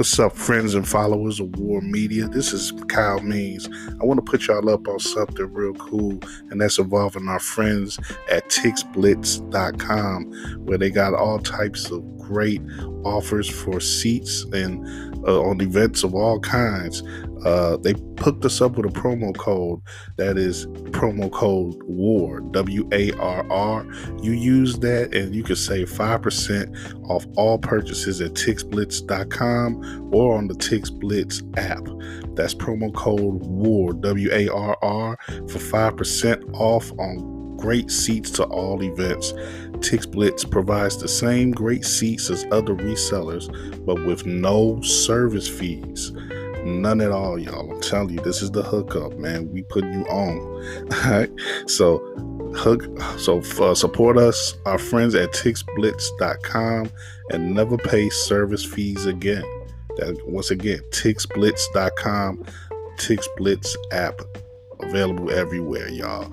What's up, friends and followers of War Media? This is Kyle Means. I want to put y'all up on something real cool, and that's involving our friends at TixBlitz.com, where they got all types of great offers for seats and uh, on events of all kinds. Uh, they hooked us up with a promo code that is promo code WAR, W A R R. You use that and you can save 5% off all purchases at TixBlitz.com or on the TixBlitz app. That's promo code WAR, W A R R, for 5% off on great seats to all events. TixBlitz provides the same great seats as other resellers, but with no service fees. None at all, y'all. I'm telling you, this is the hookup, man. We putting you on. All right. So hook so uh, support us, our friends at tixblitz.com and never pay service fees again. That once again, tixblitz.com, TixBlitz app available everywhere, y'all.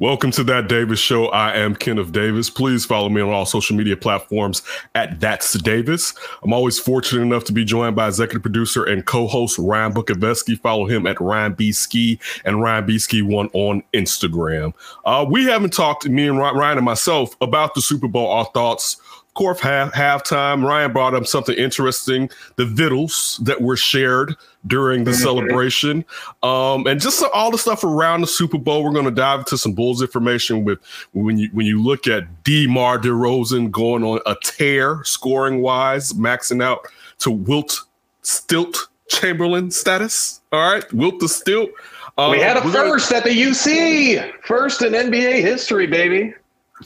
Welcome to that Davis show. I am Kenneth Davis. Please follow me on all social media platforms at That's Davis. I'm always fortunate enough to be joined by executive producer and co-host Ryan Bukoveski. Follow him at Ryan B Ski and Ryan B Ski One on Instagram. Uh, we haven't talked, me and Ryan and myself, about the Super Bowl. Our thoughts course, half halftime, Ryan brought up something interesting: the vittles that were shared during the celebration, um, and just all the stuff around the Super Bowl. We're going to dive into some Bulls information with when you when you look at DeMar DeRozan going on a tear, scoring wise, maxing out to Wilt Stilt Chamberlain status. All right, Wilt the Stilt. Um, we had a we're gonna- first at the UC, first in NBA history, baby.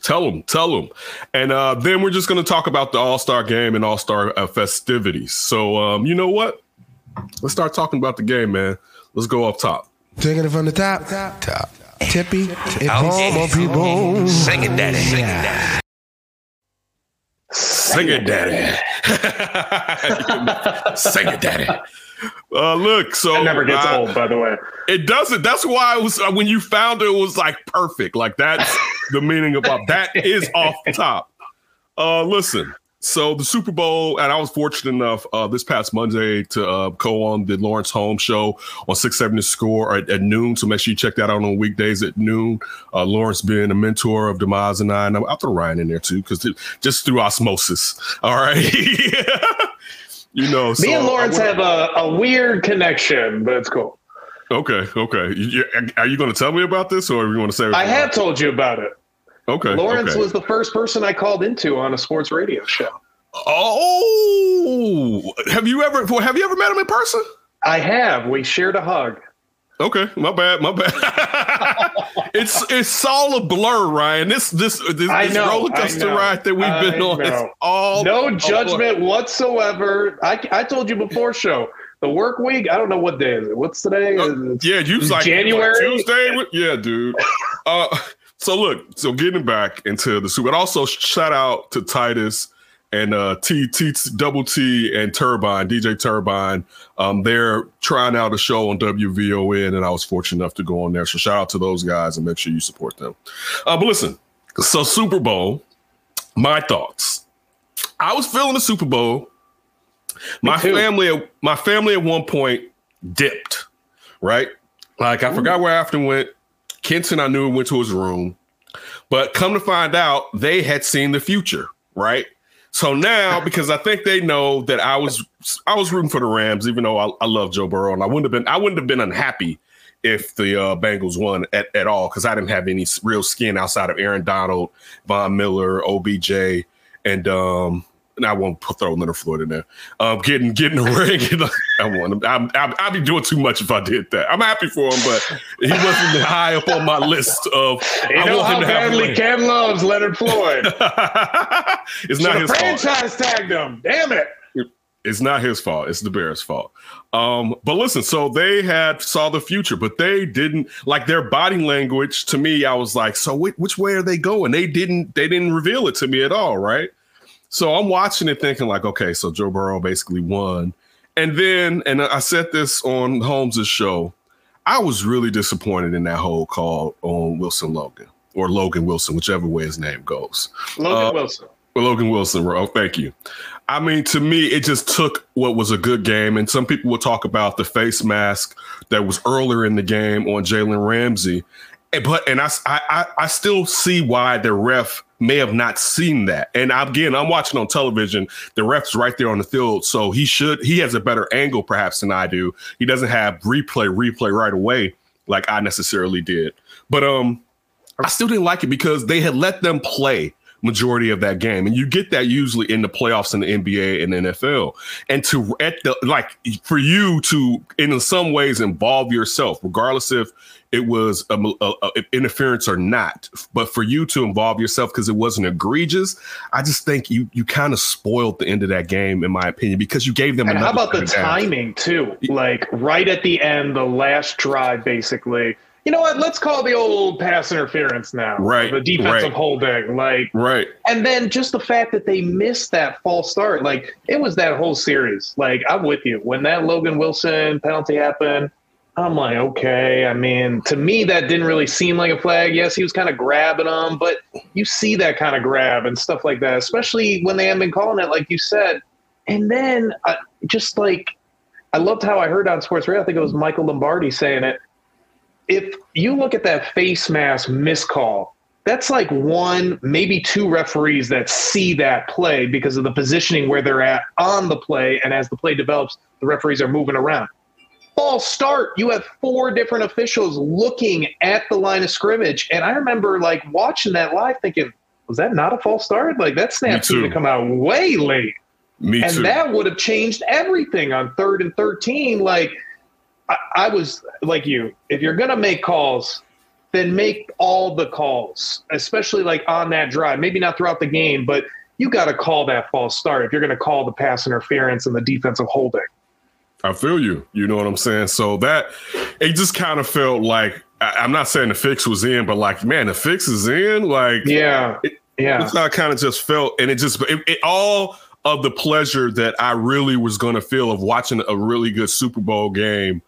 Tell them, tell them. And uh, then we're just going to talk about the All Star game and All Star uh, festivities. So, um, you know what? Let's start talking about the game, man. Let's go up top. Taking it from the top. Top. Tippy. It home on people. Sing it, daddy. Sing it, daddy. Sing it, daddy. Sing it, daddy. Uh, look, so That never gets uh, old, by the way. It doesn't. That's why I was uh, when you found it, it was like perfect. Like that's the meaning about that is off the top. Uh, listen. So the Super Bowl, and I was fortunate enough uh, this past Monday to uh, go on the Lawrence Holmes show on 670 Score at, at noon. So make sure you check that out on weekdays at noon. Uh, Lawrence being a mentor of Demise and I, and I'll throw Ryan in there too, because just through osmosis. All right. you know, so Me and Lawrence have a, a weird connection, but it's cool. Okay, okay. You- you- are you going to tell me about this, or you want to say? I have told you about it. Okay. Lawrence okay. was the first person I called into on a sports radio show. Oh, have you ever? Have you ever met him in person? I have. We shared a hug. Okay, my bad, my bad. it's it's all a blur, Ryan. This this this, this know, roller coaster ride that we've been I on is all No judgment whatsoever. I, I told you before show. The work week, I don't know what day is it. What's today? It's- Yeah, you like January? like Tuesday. Yeah, dude. Uh, so look, so getting back into the super, and also shout out to Titus and uh, T T Double T and Turbine DJ Turbine. Um, they're trying out a show on WVON, and I was fortunate enough to go on there. So shout out to those guys and make sure you support them. Uh, but listen, so Super Bowl, my thoughts. I was feeling the Super Bowl. My family, my family at one point dipped, right? Like I forgot where Afton went. Kenton, I knew went to his room, but come to find out, they had seen the future, right? So now, because I think they know that I was, I was rooting for the Rams, even though I, I love Joe Burrow, and I wouldn't have been, I wouldn't have been unhappy if the uh, Bengals won at, at all because I didn't have any real skin outside of Aaron Donald, Von Miller, OBJ, and um, and I won't put- throw Leonard Floyd in there. Um, getting getting the ring. I want him. I'm, I'm, I'd be doing too much if I did that. I'm happy for him, but he wasn't high up on my list of. You I know want how him to badly. Ken loves Leonard Floyd. it's not his have fault. franchise tagged him. Damn it. It's not his fault. It's the Bears' fault. Um, but listen, so they had saw the future, but they didn't like their body language. To me, I was like, so whi- which way are they going? They didn't. They didn't reveal it to me at all, right? So I'm watching it, thinking like, okay, so Joe Burrow basically won, and then, and I said this on Holmes's show. I was really disappointed in that whole call on Wilson Logan or Logan Wilson, whichever way his name goes. Logan Uh, Wilson. Well, Logan Wilson, oh, thank you. I mean, to me, it just took what was a good game, and some people will talk about the face mask that was earlier in the game on Jalen Ramsey, And- but and I still see why the ref may have not seen that. And again, I'm watching on television. The ref's right there on the field, so he should he has a better angle perhaps than I do. He doesn't have replay replay right away like I necessarily did. But um, I still didn't like it because they had let them play majority of that game. And you get that usually in the playoffs in the NBA and the NFL. And to at the like for you to in some ways involve yourself, regardless if it was a, a- a- interference or not, but for you to involve yourself because it wasn't egregious, I just think you you kind of spoiled the end of that game, in my opinion, because you gave them. And how about the set of downs. timing too? Like right at the end, the last drive, basically. You know what? Let's call the old pass interference now. Right, The defensive right. holding. Like Right. and then just the fact that they missed that false start, like it was that whole series. Like I'm with you. When that Logan Wilson penalty happened, I'm like, okay. I mean, to me, that didn't really seem like a flag. Yes, he was kind of grabbing them, but you see that kind of grab and stuff like that, especially when they haven't been calling it, like you said. And then uh, just like, I loved how I heard on Sports Radio. I think it was Michael Lombardi saying it. If you look at that face mask miscall, that's like one, maybe two referees that see that play because of the positioning where they're at on the play. And as the play develops, the referees are moving around. False start, you have four different officials looking at the line of scrimmage. And I remember like watching that live thinking, was that not a false start? Like that snap seemed to come out way late. Me and too. that would have changed everything on third and 13. Like, I, I was like you, if you're going to make calls, then make all the calls, especially like on that drive. Maybe not throughout the game, but you got to call that false start if you're going to call the pass interference and the defensive holding. I feel you. You know what I'm saying? So that it just kind of felt like I, I'm not saying the fix was in, but like, man, the fix is in. Like, Yeah. Yeah. That's how I kind of just felt, and it just it, it all of the pleasure that I really was going to feel of watching a really good Super Bowl game.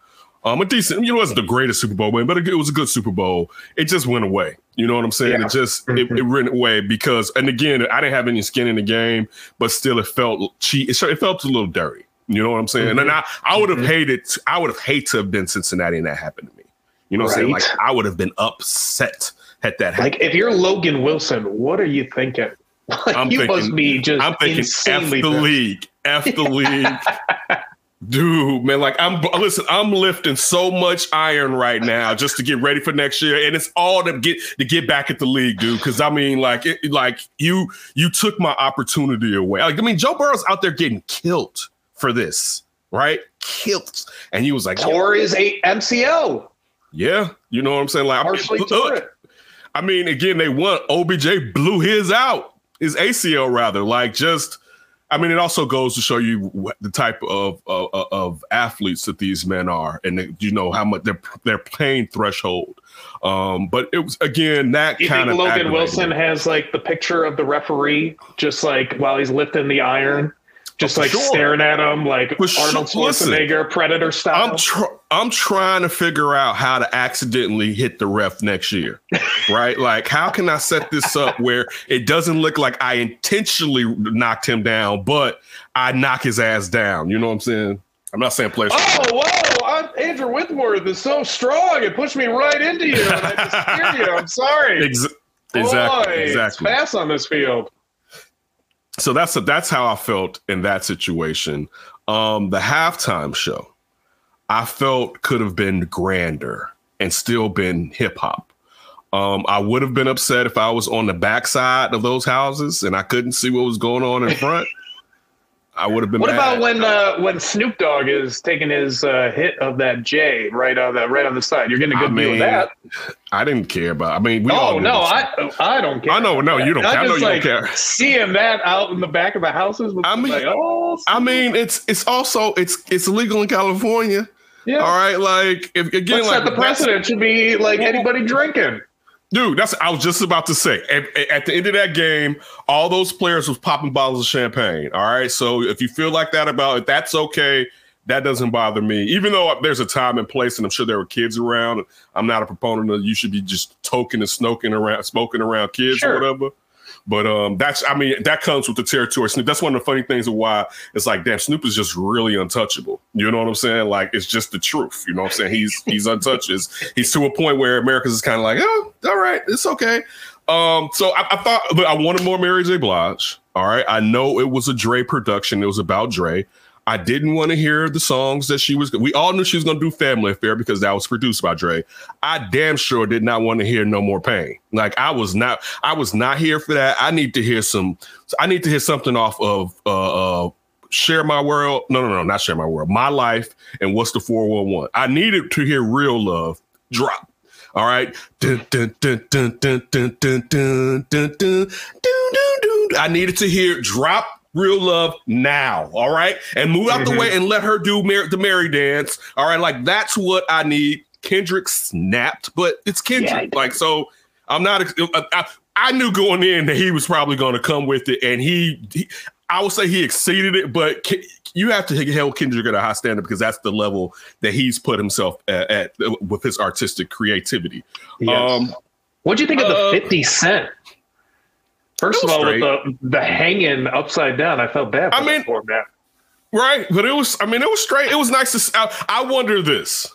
Um, a decent, you know, it wasn't the greatest Super Bowl win, but it, it was a good Super Bowl. It just went away. You know what I'm saying? Yeah. It just it, it went away because, and again, I didn't have any skin in the game, but still, it felt cheap. It, it felt a little dirty. You know what I'm saying? And mm-hmm. I, I would have mm-hmm. hated, I would have hated to have been Cincinnati and that happened to me. You know what I'm saying? Like I would have been upset had that happened. Like, if you're Logan Wilson, what are you thinking? Like, I'm you thinking- must be just I'm thinking F the pissed. league, F the league. Dude, man, like I'm listen, I'm lifting so much iron right now just to get ready for next year, and it's all to get to get back at the league, dude. Because I mean, like, it, like you you took my opportunity away. Like, I mean, Joe Burrow's out there getting killed for this, right? Killed, and he was like, Tore his a- MCL. yeah, you know what I'm saying? Like, I mean, Partially look, it. I mean, again, they won. OBJ blew his out, his ACL rather. Like, just, I mean, it also goes to show you what the type of of, of athletes that these men are, and you know how much their their pain threshold. Um, but it was again that You kind think of Logan Wilson has like the picture of the referee, just like while he's lifting the iron, just like sure. staring at him, like For sure. Arnold Listen. Schwarzenegger, Predator style. I'm tr- I'm trying to figure out how to accidentally hit the ref next year, right? like, how can I set this up where it doesn't look like I intentionally knocked him down, but I knock his ass down? You know what I'm saying? I'm not saying play. oh, whoa! I'm, Andrew Whitworth is so strong; it pushed me right into you. And I just hear you. I'm sorry. Ex- exactly, Boy, It's exactly. fast on this field. So that's that's how I felt in that situation. Um, the halftime show, I felt could have been grander and still been hip hop. Um, I would have been upset if I was on the backside of those houses and I couldn't see what was going on in front. I would have been. What mad. about when uh, when Snoop Dogg is taking his uh, hit of that J right on the right on the side? You're getting a good view of mean, that. I didn't care about. I mean, we all Oh no. I I don't care. I know, no, you don't I care. I know just, you don't like, care. Seeing that out in the back of the houses, I mean- like, oh, I mean, it's it's also it's it's illegal in California. yeah. All right, like if again, Let's like set the precedent. Should be like anybody drinking. Dude. That's I was just about to say. At, at the end of that game, all those players was popping bottles of champagne. All right, so if you feel like that about it, that's okay. That doesn't bother me, even though there's a time and place, and I'm sure there were kids around. I'm not a proponent of you should be just toking and smoking around, smoking around kids Sure. or whatever. But um, that's I mean that comes with the territory. Snoop. That's one of the funny things of why it's like, damn, Snoop is just really untouchable. You know what I'm saying? Like it's just the truth. You know what I'm saying? He's he's untouched. He's, he's to a point where America's is kind of like, oh, all right, it's okay. Um, so I, I thought, but I wanted more Mary J. Blige. All right, I know it was a Dre production. It was about Dre. I didn't want to hear the songs that she was. We all knew she was going to do Family Affair because that was produced by Dre. I damn sure did not want to hear No More Pain. Like I was not. I was not here for that. I need to hear some. I need to hear something off of uh, uh Share My World. No, no, no, not Share My World. My Life and What's the Four One One. I needed to hear Real Love drop. All right. I needed to hear drop real love now. All right. And move out the way and let her do Mar- the Mary dance. All right. Like that's what I need. Kendrick snapped, but it's Kendrick. like, so I'm not, I, I, I knew going in that he was probably going to come with it. And he, he I would say he exceeded it, but Ke- you have to hold Kendrick at a high standard because that's the level that he's put himself at, at with his artistic creativity. Yes. Um, What'd you think of the uh, 50 Cent? First of all, with the, the hanging upside down, I felt bad for I mean- that poor man. Right, but it was. I mean, it was straight. It was nice to. I wonder this: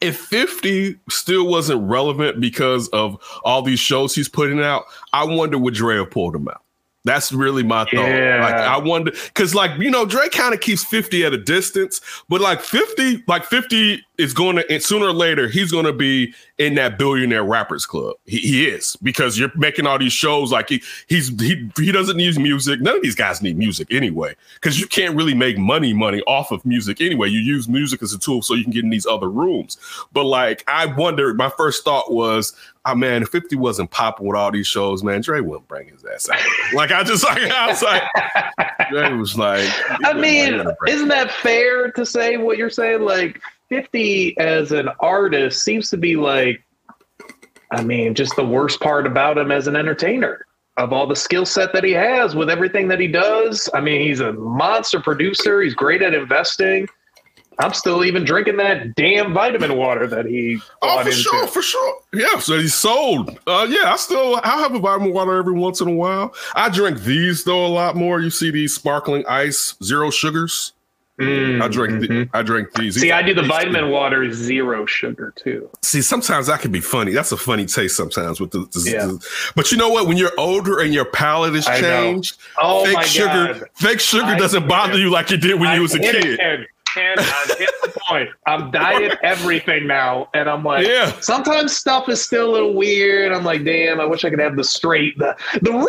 if Fifty still wasn't relevant because of all these shows he's putting out, I wonder would Dre have pulled him out. That's really my thought. Yeah. Like I wonder because, like you know, Drake kind of keeps Fifty at a distance, but like Fifty, like Fifty is going to sooner or later he's going to be in that billionaire rappers club. He, he is because you're making all these shows. Like he he's he he doesn't need music. None of these guys need music anyway because you can't really make money money off of music anyway. You use music as a tool so you can get in these other rooms. But like I wonder, my first thought was, oh man, if 50 wasn't popping with all these shows, man, Dre wouldn't bring his ass out. like I just like I was like, Dre was like, I mean, isn't that fair to say what you're saying? Like 50 as an artist seems to be like, I mean, just the worst part about him as an entertainer of all the skill set that he has with everything that he does. I mean, he's a monster producer. He's great at investing. I'm still even drinking that damn vitamin water that he Oh, for into. sure, for sure. Yeah, so he's sold. Uh, yeah, I still I have a vitamin water every once in a while. I drink these though a lot more. You see these sparkling ice, zero sugars. Mm, I drink. the- mhm. I drink these. See, These- I do the vitamin water zero sugar too. See, sometimes that can be funny. That's a funny taste sometimes with the, the- Yeah. the- but you know what? When you're older and your palate is changed, Oh fake my sugar, God. fake sugar I doesn't bother it. you like it did when I you was a kid. it, Ken, I hit the point. I'm diet everything now, and I'm like, Yeah. sometimes stuff is still a little weird. I'm like, damn, I wish I could have the straight, the the real.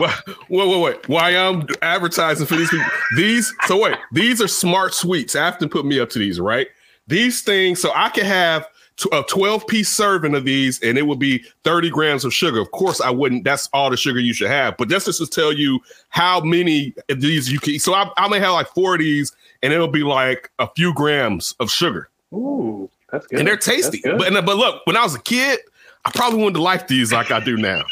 Wait, wait, wait, wait. Why I'm advertising for these people? These, so wait, these are smart sweets. Afton put me up to these, right? These things, so I can have a 12 piece serving of these and it would be 30 grams of sugar. Of course, I wouldn't, that's all the sugar you should have. But that's just to tell you how many of these you can. So I, I may have like four of these and it'll be like a few grams of sugar Ooh, that's good. and they're tasty. But, but look, when I was a kid, I probably wouldn't like these like I do now.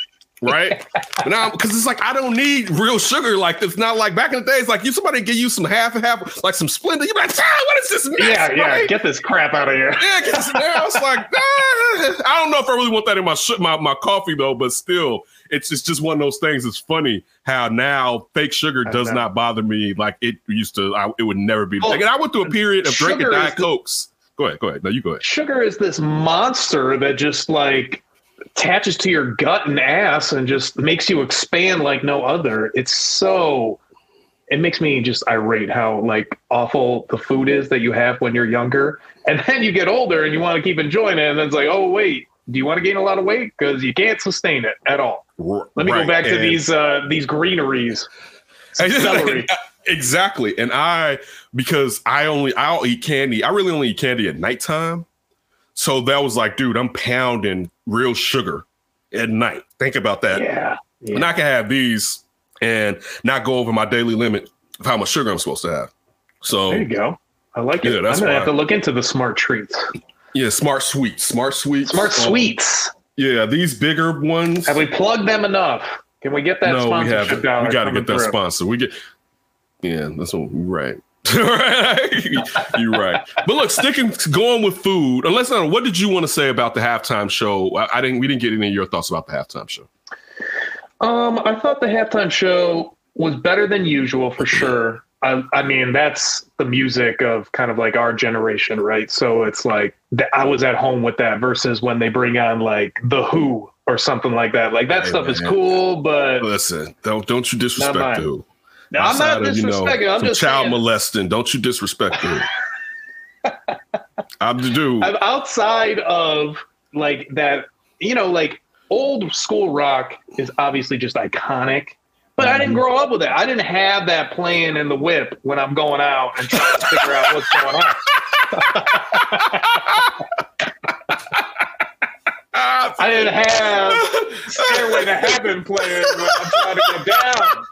Right now, because it's like I don't need real sugar. Like it's not like back in the days. Like you somebody give you some half and half, like some Splenda. You're like, ah, what is this? Mess, yeah, yeah. right? Get this crap out of here. yeah. Get this. I was like, ah. I don't know if I really want that in my sh- my my coffee though. But still, it's just just one of those things. It's funny how now fake sugar I does know. not bother me like it used to. I, it would never be. Well, like, and I went through a period of drinking sugar is diet the- cokes. Go ahead, go ahead. No, you go ahead. Sugar is this monster that just like attaches to your gut and ass and just makes you expand like no other. It's so it makes me just irate how like awful the food is that you have when you're younger. And then you get older and you want to keep enjoying it. And then it's like, oh wait, do you want to gain a lot of weight? Because you can't sustain it at all. Let me Right, go back to and- these uh these greeneries. Celery. Exactly. And I because I only I'll eat candy. I really only eat candy at nighttime. So that was like, dude, I'm pounding real sugar at night. Think about that. Yeah. And I can have these and not go over my daily limit of how much sugar I'm supposed to have. So There you go. I like it. Yeah, I'm gonna why. have to look into the smart treats. Yeah, smart sweets. Smart sweets. Smart Um, sweets. Yeah, these bigger ones. Have we plugged them enough? Can we get that no, we haven't. dollar We got to get that through? sponsor. We get. Yeah, that's what right. you're right. But look, sticking going with food. Unless I don't what did you want to say about the halftime show? I, I didn't. We didn't get any of your thoughts about the halftime show. Um, I thought the halftime show was better than usual for sure. I, I mean, that's the music of kind of like our generation, right? So it's like th- I was at home with that versus when they bring on like the Who or something like that. Like that Hey, stuff is cool, but Listen, don't don't you disrespect the who. No, I'm not of, you know, disrespecting. I'm just child saying, molesting. Don't you disrespect the who. I'm the dude. I'm outside of like that, you know, like old school rock is obviously just iconic. But I didn't grow up with it. I didn't have that playing in the whip when I'm going out and trying to figure out what's going on. I didn't have Stairway to Heaven playing when I'm trying to get down.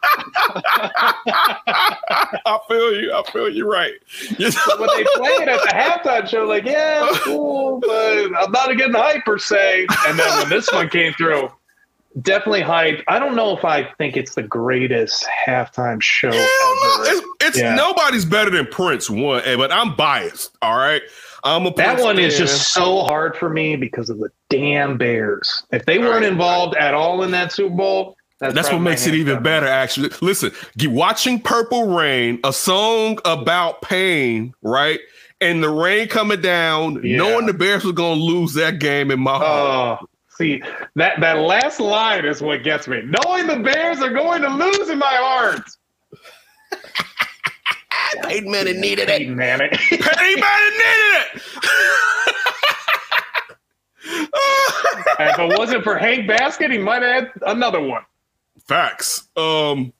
I feel you. I feel you right. You But when they played at the halftime show, like, yeah, cool, but I'm not getting hype per se. And then when this one came through, definitely hype. I don't know if I think it's the greatest halftime show Yeah, well, it's, it's Yeah. nobody's better than Prince one, eh, but I'm biased. All right, I'm a That one is just so hard for me because of the damn Bears. If they weren't Right. involved at all in that Super Bowl, that's, That's what makes it even better. Actually, listen, watching Purple Rain, a song about pain, right? And the rain coming down, Yeah. knowing the Bears were going to lose that game in my heart. Oh, see that that last line is what gets me. Knowing the Bears are going to lose in my heart. Peyton Manning needed Hey, man. Peyton Manning needed it. if it wasn't for Hank Baskett, he might have had another one. Facts. Um,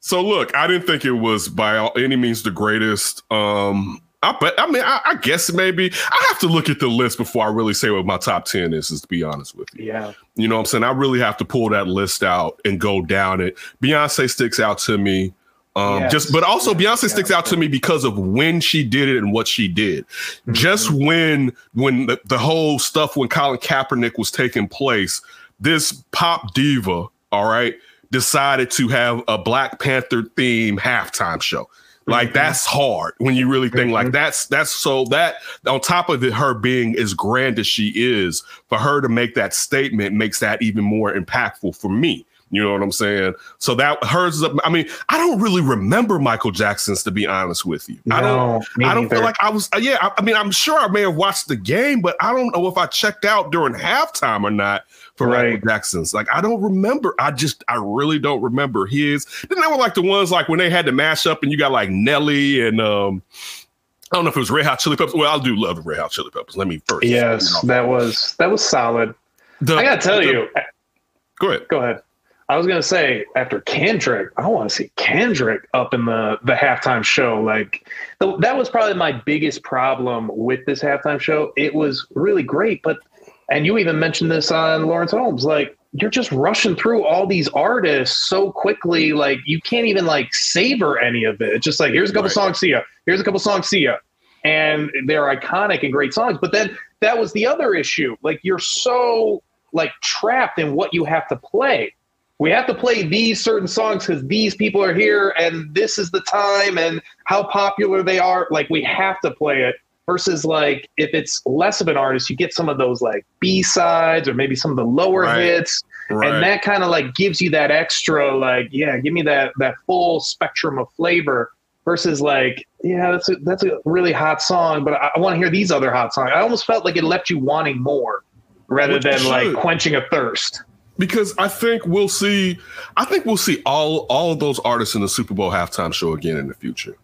so look, I didn't think it was by any means the greatest. Um, I bet. I mean, I, I guess maybe I have to look at the list before I really say what my top ten is. Is to be honest with you. Yeah. You know what I'm saying? I really have to pull that list out and go down it. Beyonce sticks out to me. Um, Yes. just but also Beyonce Yes. sticks out to me because of when she did it and what she did. Just when when the, the whole stuff when Colin Kaepernick was taking place, this pop diva, all right, decided to have a Black Panther theme halftime show. Like that's hard when you really think like that's that's so that on top of it, her being as grand as she is, for her to make that statement makes that even more impactful for me. You know what I'm saying? So that hers. is- I mean, I don't really remember Michael Jackson's to be honest with you. I don't. I don't feel like I was. uh, Yeah, I, I mean, I'm sure I may have watched the game, but I don't know if I checked out during halftime or not for Right. Michael Jackson's. Like, I don't remember. I just, I really don't remember his. Then they were like the ones like when they had to mash up and you got like Nelly and um, I don't know if it was Red Hot Chili Peppers. Well, I do love the Red Hot Chili Peppers. Let me first. Yes, that was that was solid. The- I gotta tell the- you, Go ahead. go ahead. I was gonna say after Kendrick, I want to see Kendrick up in the the halftime show. Like th- that was probably my biggest problem with this halftime show. It was really great, but and you even mentioned this on Lawrence Holmes. Like you're just rushing through all these artists so quickly. Like you can't even like savor any of it. It's just like here's a couple Right. songs, see ya. Here's a couple songs, see ya. And they're iconic and great songs. But then that was the other issue. Like you're so like trapped in what you have to play we have to play these certain songs because these people are here and this is the time and how popular they are. Like we have to play it versus like if it's less of an artist, you get some of those like B sides or maybe some of the lower Right. hits, Right. and that kind of like gives you that extra like yeah, give me that that full spectrum of flavor. Versus like yeah, that's a that's a really hot song, but I, I want to hear these other hot songs. I almost felt like it left you wanting more rather Which than like quenching a thirst. because I think we'll see. I think we'll see all all of those artists in the Super Bowl halftime show again in the future.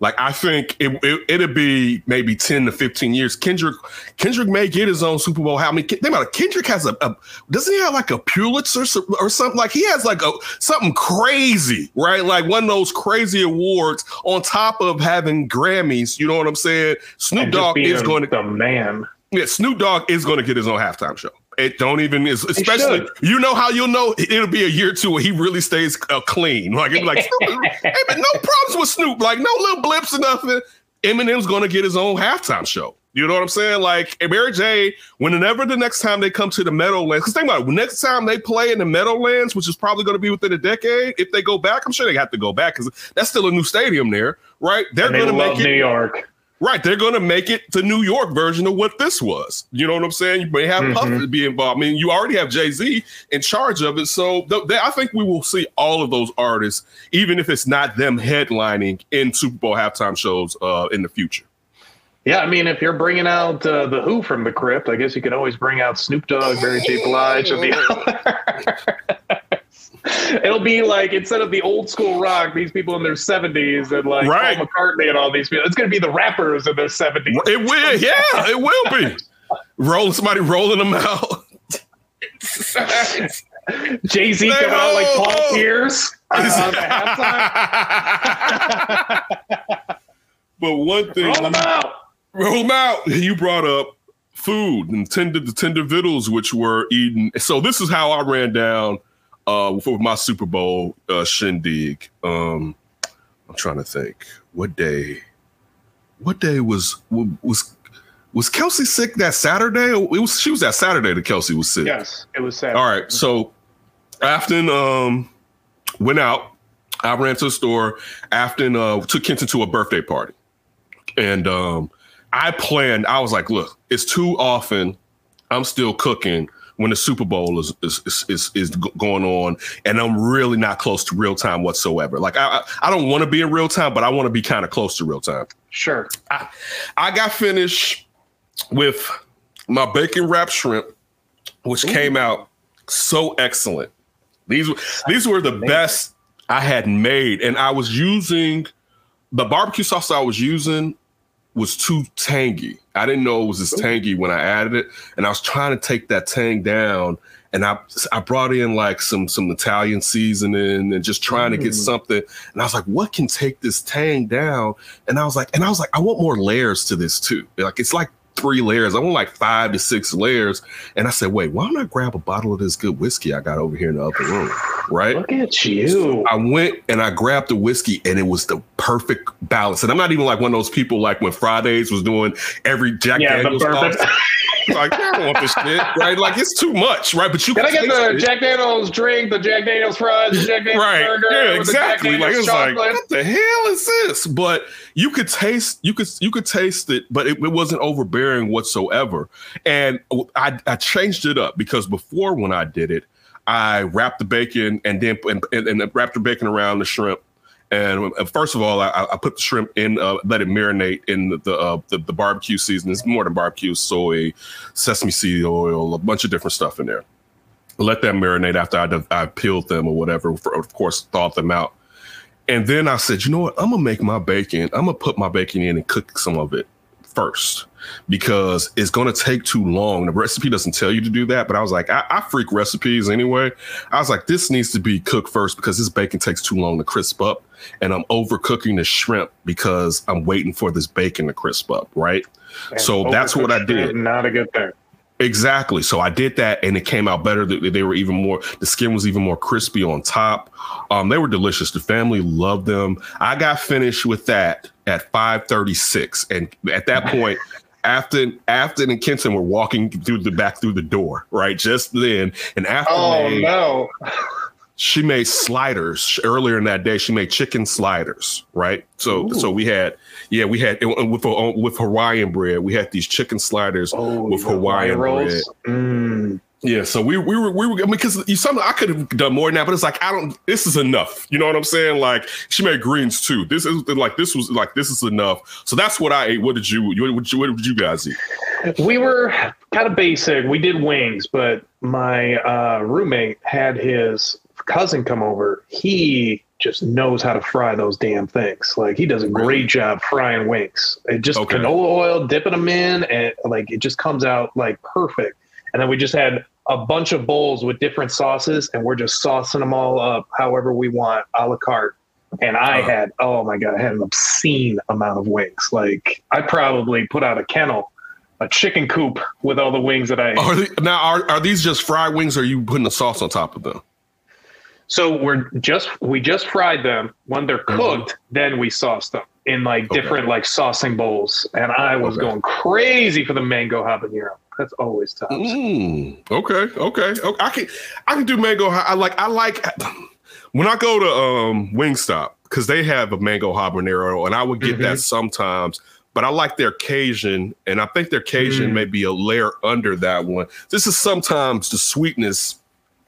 Like I think it, it it'd be maybe ten to fifteen years. Kendrick Kendrick may get his own Super Bowl. How many? Think about it. Kendrick has a, a doesn't he have like a Pulitzer or something? Like he has like a something crazy, right? Like one of those crazy awards on top of having Grammys. You know what I'm saying? Snoop Dogg is going to the man. yeah, Snoop Dogg is going to get his own halftime show. It don't even is especially you know how you'll know it'll be a year or two where he really stays uh, clean. Like it'll be like hey, but no problems with Snoop, like no little blips or nothing. Eminem's going to get his own halftime show. You know what I'm saying? Like and Mary J. Whenever the next time they come to the Meadowlands, because think about it, next time they play in the Meadowlands, which is probably going to be within a decade, if they go back, I'm sure they have to go back because that's still a new stadium there, right? They're And going to love make New. York. Right, they're going to make it the New York version of what this was. You know what I'm saying? You may have Mhm. Puff be involved. I mean, you already have Jay Z in charge of it, so th- th- I think we will see all of those artists, even if it's not them headlining in Super Bowl halftime shows uh, in the future. Yeah, I mean, if you're bringing out uh, the Who from the crypt, I guess you can always bring out Snoop Dogg, Mary J. Blige, and the It'll be like instead of the old school rock, these people in their 70s and like Right. Paul McCartney and all these people. It's going to be the rappers in their 70s. It will, yeah, it will be. Rolling somebody rolling them out. Jay Z coming out like Paul ho. Pierce uh, but one thing, Roll them out. roll them out. You brought up food and tender the tender victuals which were eaten. So this is how I ran down uh for my Super Bowl uh shindig. Um I'm trying to think. What day? What day was was was Kelsey sick that Saturday? It was she was that Saturday that Kelsey was sick. Yes, it was sad. All right. So Afton um went out. I ran to the store. Afton uh took Kenton to a birthday party. And um I planned, I was like, look, it's too often I'm still cooking when the Super Bowl is is is is, is going on, and I'm really not close to real time whatsoever. Like I I, I don't want to be in real time, but I want to be kind of close to real time. Sure. I got finished with my bacon wrapped shrimp, which came out so excellent. These were these were the best I had made, and I was using the barbecue sauce I was using was too tangy. I didn't know it was as tangy when I added it, and I was trying to take that tang down. And I I brought in like some some Italian seasoning and just trying to get mm. something. And I was like, what can take this tang down? And I was like, and I was like, I want more layers to this too. Like it's like three layers. I want like five to six layers. And I said, wait, why don't I grab a bottle of this good whiskey I got over here in the upper room? Right. Look at you. I went and I grabbed the whiskey and it was the perfect balance. And I'm not even like one of those people like when Fridays was doing every Jack Yeah, Daniels like, I don't want this shit, right? Like it's too much, right? But you Can can I get the it. Jack Daniels drink, the Jack Daniels fries, the Jack Daniels right? burger, Yeah, with the Jack exactly. Like it's like, what the hell is this? But you could taste, you could you could taste it, but it, it wasn't overbearing whatsoever. And I I changed it up because before when I did it, I wrapped the bacon and then and, and, and wrapped the bacon around the shrimp. And uh, first of all, I, I put the shrimp in, uh, let it marinate in the the, uh, the the barbecue season. It's more than barbecue, soy, sesame seed oil, a bunch of different stuff in there. Let that marinate after I, I peeled them or whatever. For, of course, thawed them out. And then I said, you know what? I'm gonna make my bacon. I'm gonna put my bacon in and cook some of it first because it's gonna take too long. The recipe doesn't tell you to do that, but I was like, I, I freak recipes anyway. I was like, this needs to be cooked first because this bacon takes too long to crisp up, and I'm overcooking the shrimp because I'm waiting for this bacon to crisp up, right? so that's what I did. Not a good thing. Exactly. So I did that, and it came out better. They they were even more. The skin was even more crispy on top. Um, they were delicious. The family loved them. I got finished with that at five thirty six, and at that point, Afton, Afton, and Kenton were walking through the back through the door. Right, just then, and Afton Oh made, no. She made sliders earlier in that day. She made chicken sliders. Right. So so we had yeah we had with with Hawaiian bread. We had these chicken sliders Oh, with Hawaiian bread. Mm. Yeah, so we we were we were I mean, because you some I could have done more than that, but it's like I don't. This is enough. You know what I'm saying? Like she made greens too. This is like this was like this is enough. So that's what I ate. What did you? What did you, what did you guys eat? We were kind of basic. We did wings, but my uh, roommate had his cousin come over. He just knows how to fry those damn things. Like he does a great job frying wings. It just Okay. canola oil, dipping them in, and like it just comes out like perfect. And then we just had a bunch of bowls with different sauces, and we're just saucing them all up however we want, a la carte. And I Uh-huh. had, oh my god, I had an obscene amount of wings. Like I probably put out a kennel, a chicken coop with all the wings that I. Are they, now are are these just fried wings? Or are you putting the sauce on top of them? So we're just we just fried them. When they're cooked, then we sauce them in like Mm-hmm. Okay. different like saucing bowls. And I was Okay. going crazy for the mango habanero. That's always tops. Mm, okay, okay, okay. I can I can do mango. I like I like when I go to um Wingstop because they have a mango habanero, and I would get that sometimes. But I like their Cajun, and I think their Cajun Mm. may be a layer under that one. This is sometimes the sweetness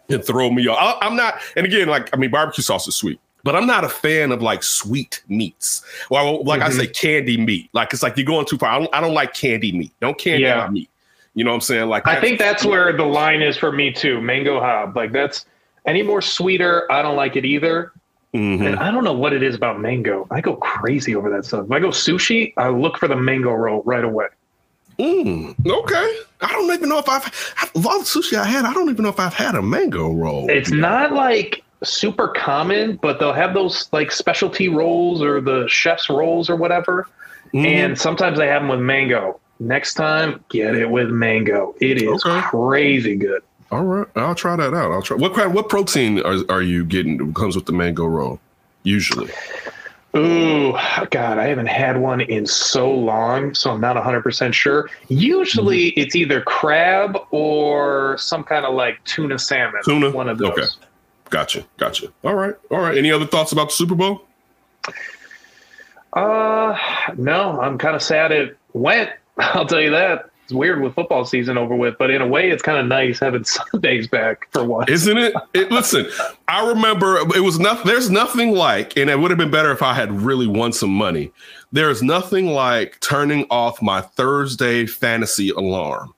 can throw me off. I, I'm not, and again, like I mean, barbecue sauce is sweet, but I'm not a fan of like sweet meats. Well, like I Mhm. say, candy meat. Like it's like you're going too far. I don't, I don't like candy meat. Don't candy Yeah. meat. You know what I'm saying? Like I think that's where the line is for me too. Mango hob. Like that's any more sweeter, I don't like it either. Mhm. And I don't know what it is about mango. I go crazy over that stuff. If I go sushi, I look for the mango roll right away. Mm, okay. I don't even know if I've of all the sushi I had. I don't even know if I've had a mango roll. It's not like super common, but they'll have those like specialty rolls or the chef's rolls or whatever. Mhm. And sometimes they have them with mango. Next time, get it with mango. It is Okay. crazy good. all right. I'll try that out. I'll try. What kind? What protein are, are you getting? that Comes with the mango roll. Usually. Ooh, God, I haven't had one in so long, so I'm not 100% sure. Usually Mm-hmm. it's either crab or some kind of like tuna salmon. Tuna? One of those. Okay. Gotcha. Gotcha. All right. All right. Any other thoughts about the Super Bowl? Uh, no, I'm kind of sad it went. I'll tell you that. It's weird with football season over with, but in a way, it's kind of nice having Sundays back for once. Isn't it? it? Listen, I remember it was nothing. There's nothing like, and it would have been better if I had really won some money. There is nothing like turning off my Thursday fantasy alarm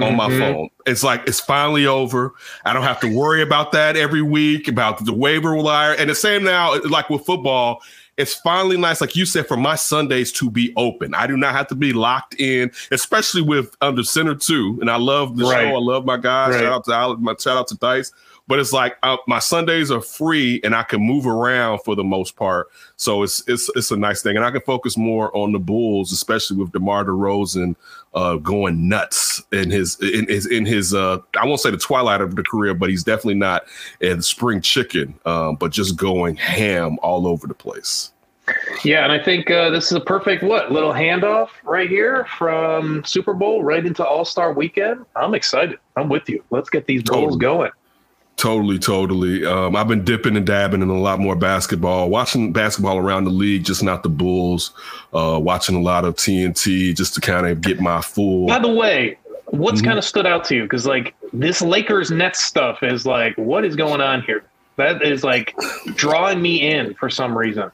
on my Mhm. phone. It's like it's finally over. I don't have to worry about that every week about the waiver wire. And the same now, like with football, it's finally nice, like you said, for my Sundays to be open. I do not have to be locked in, especially with under center two. And I love the Right. show. I love my guys. Right. Shout out to Alex, my shout out to Dice. But it's like uh, my Sundays are free and I can move around for the most part. So it's it's it's a nice thing, and I can focus more on the Bulls, especially with DeMar DeRozan uh, going nuts in his in his in his uh, I won't say the twilight of the career, but he's definitely not in spring chicken, um, but just going ham all over the place. Yeah, and I think uh, this is a perfect what little handoff right here from Super Bowl right into All Star Weekend. I'm excited. I'm with you. Let's get these Bulls going. Totally, totally. Um, I've been dipping and dabbing in a lot more basketball, watching basketball around the league, just not the Bulls. Uh, watching a lot of TNT just to kind of get my full. By the way, what's Mhm. kind of stood out to you? Because like this Lakers Nets stuff is like, what is going on here? That is like drawing me in for some reason,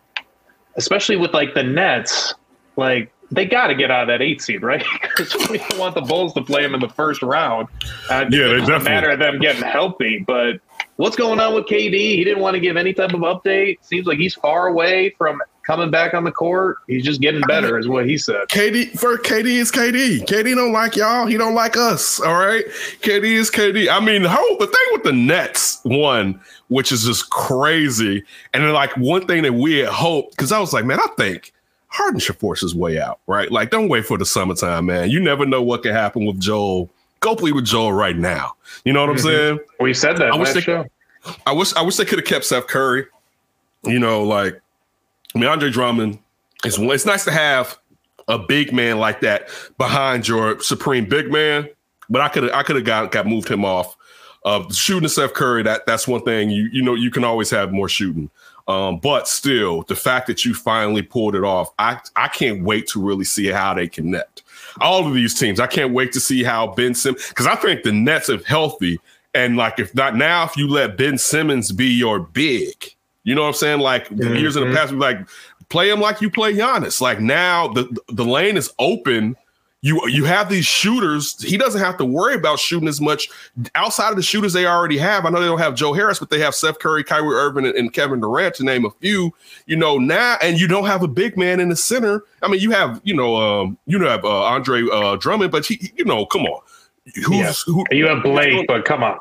especially with like the Nets. Like they got to get out of that eight seed, right? Because we don't want the Bulls to play them in the first round. Uh, Yeah, they it's a matter of them getting healthy. But what's going on with KD? He didn't want to give any type of update. Seems like he's far away from coming back on the court. He's just getting better, is what he said. KD for KD is KD. KD don't like y'all. He don't like us. All right. KD is KD. I mean, the whole the thing with the Nets one, which is just crazy. And then like one thing that we had hoped, because I was like, man, I think Harden should force his way out, right? Like, don't wait for the summertime, man. You never know what can happen with Joel. Go play with Joel right now. You know what I'm Mhm. saying? We said that I wish they- show. I wish I wish they could have kept Seth Curry. You know, like I mean, Andre Drummond is it's nice to have a big man like that behind your supreme big man. But I could have I could have got got moved him off. Uh, shooting Seth Curry, that that's one thing you you know you can always have more shooting. Um, but still, the fact that you finally pulled it off, I I can't wait to really see how they connect. All of these teams, I can't wait to see how Ben Simmons because I think the Nets if healthy and like if not now, if you let Ben Simmons be your big, you know what I'm saying? Like the years in the Mhm. past, we like play him like you play Giannis. Like now the the lane is open. You you have these shooters. He doesn't have to worry about shooting as much outside of the shooters they already have. I know they don't have Joe Harris, but they have Seth Curry, Kyrie Irving, and, and Kevin Durant to name a few. You know now, and you don't have a big man in the center. I mean, you have you know um, you know have uh, Andre uh, Drummond, but he you know come on, who's yeah. who, you have Blake, but come on.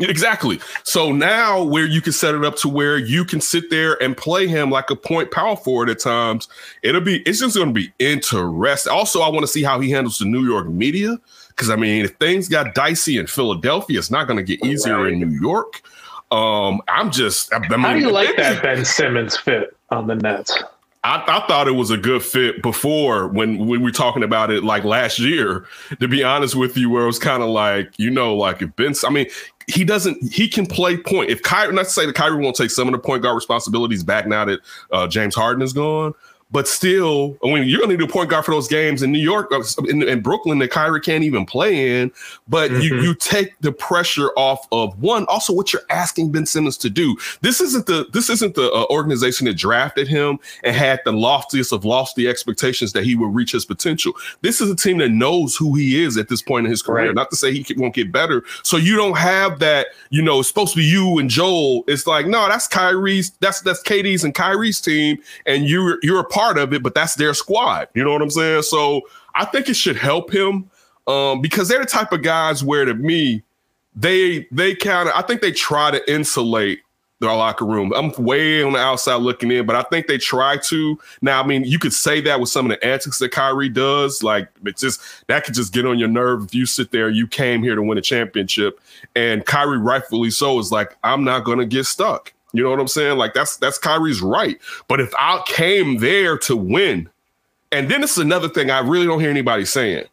Exactly. So now where you can set it up to where you can sit there and play him like a point power forward at times, it'll be it's just going to be interesting. Also, I want to see how he handles the New York media because I mean, if things got dicey in Philadelphia, it's not going to get easier right. in New York. Um, I'm just. I mean, how do you like that Ben Simmons fit on the Nets? I, I, thought it was a good fit before when, when we were talking about it like last year. To be honest with you, where it was kind of like you know, like if Ben, I mean, he doesn't he can play point. If Kyrie, not to say that Kyrie won't take some of the point guard responsibilities back now that uh, James Harden is gone, but still, I mean, you're going to need a point guard for those games in New York, uh, in, in Brooklyn that Kyrie can't even play in. But mm-hmm. you you take the pressure off of one. Also, what you're asking Ben Simmons to do. This isn't the this isn't the uh, organization that drafted him and had the loftiest of lofty expectations that he would reach his potential. This is a team that knows who he is at this point in his career. Right. Not to say he won't get better. So you don't have that. You know, it's supposed to be you and Joel. It's like no, that's Kyrie's. That's that's KD's and Kyrie's team, and you're you're a part of it, but that's their squad. You know what I'm saying? So I think it should help him um, because they're the type of guys where, to me, they they kind of I think they try to insulate their locker room. I'm way on the outside looking in, but I think they try to. Now, I mean, you could say that with some of the antics that Kyrie does. Like, it's just that could just get on your nerve if you sit there. You came here to win a championship, and Kyrie, rightfully so, is like, I'm not going to get stuck. You know what I'm saying? Like that's that's Kyrie's right. But if I came there to win, and then this is another thing I really don't hear anybody saying.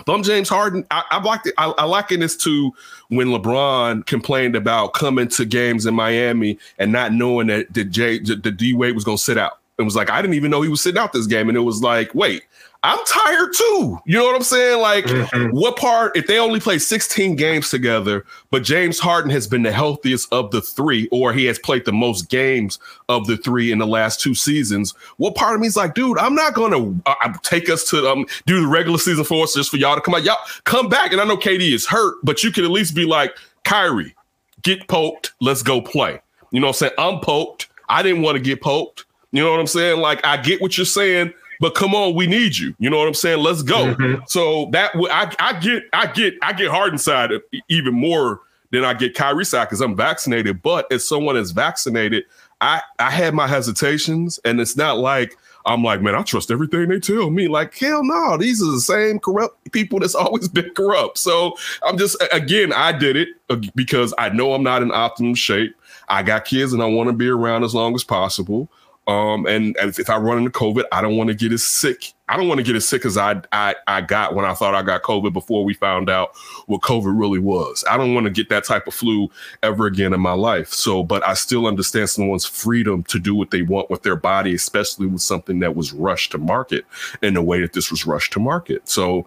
If I'm James Harden, I, I like it. I, I liken this to when LeBron complained about coming to games in Miami and not knowing that the J the D Wade was to sit out. It was like I didn't even know he was sitting out this game, and it was like, wait, I'm tired too. You know what I'm saying? Like, mm-hmm. what part, if they only play 16 games together, but James Harden has been the healthiest of the three, or he has played the most games of the three in the last two seasons, what part of me is like, dude, I'm not going to uh, take us to um, do the regular season for us just for y'all to come out. Y'all come back. And I know KD is hurt, but you can at least be like, Kyrie, get poked. Let's go play. You know what I'm saying? I'm poked. I didn't want to get poked. You know what I'm saying? Like, I get what you're saying but come on, we need you. You know what I'm saying? Let's go. Mm-hmm. So that I, I get I get I get Harden side even more than I get Kyrie side because I'm vaccinated. But as someone that's vaccinated, I I had my hesitations, and it's not like I'm like, man, I trust everything they tell me. Like, hell no, these are the same corrupt people that's always been corrupt. So I'm just, again, I did it uh, because I know I'm not in optimum shape. I got kids and I want to be around as long as possible. Um, and, and if I run into COVID, I don't want to get as sick. I don't want to get as sick as I, I I got when I thought I got COVID before we found out what COVID really was. I don't want to get that type of flu ever again in my life. So, but I still understand someone's freedom to do what they want with their body, especially with something that was rushed to market in the way that this was rushed to market. So,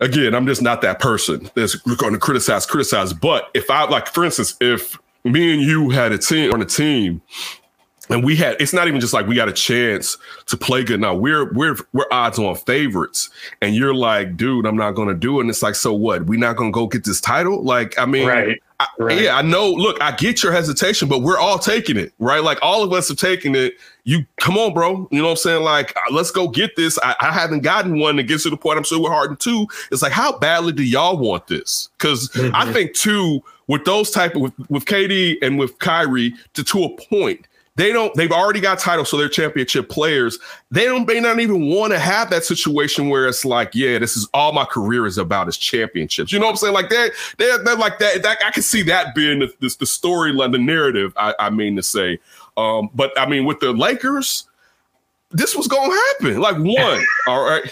again, I'm just not that person that's going to criticize, criticize. But if I like, for instance, if me and you had a team on a team and we had it's not even just like we got a chance to play good. Now we're we're we're odds on favorites. And you're like dude i'm not gonna do it. And it's like so what? We not gonna go get this title? Like i mean right. I, right. yeah i know. Look i get your hesitation but we're all taking it right? Like all of us are taking it. You come on bro. You know what i'm saying? Like uh, let's go get this. I, I haven't gotten one. That gets to the point i'm sure we're hard two. It's like how badly do y'all want this? Because mm-hmm. i think too with those type of with, with kd and with kyrie to to a point they don't, they've already got titles, so they're championship players. They don't, may not even want to have that situation where it's like, yeah, this is all my career is about is championships. You know what I'm saying? Like they're, they're, they're like that, that. I can see that being the, the, the storyline, the narrative, I, I mean to say. Um, but I mean, with the Lakers, this was going to happen. Like one, all right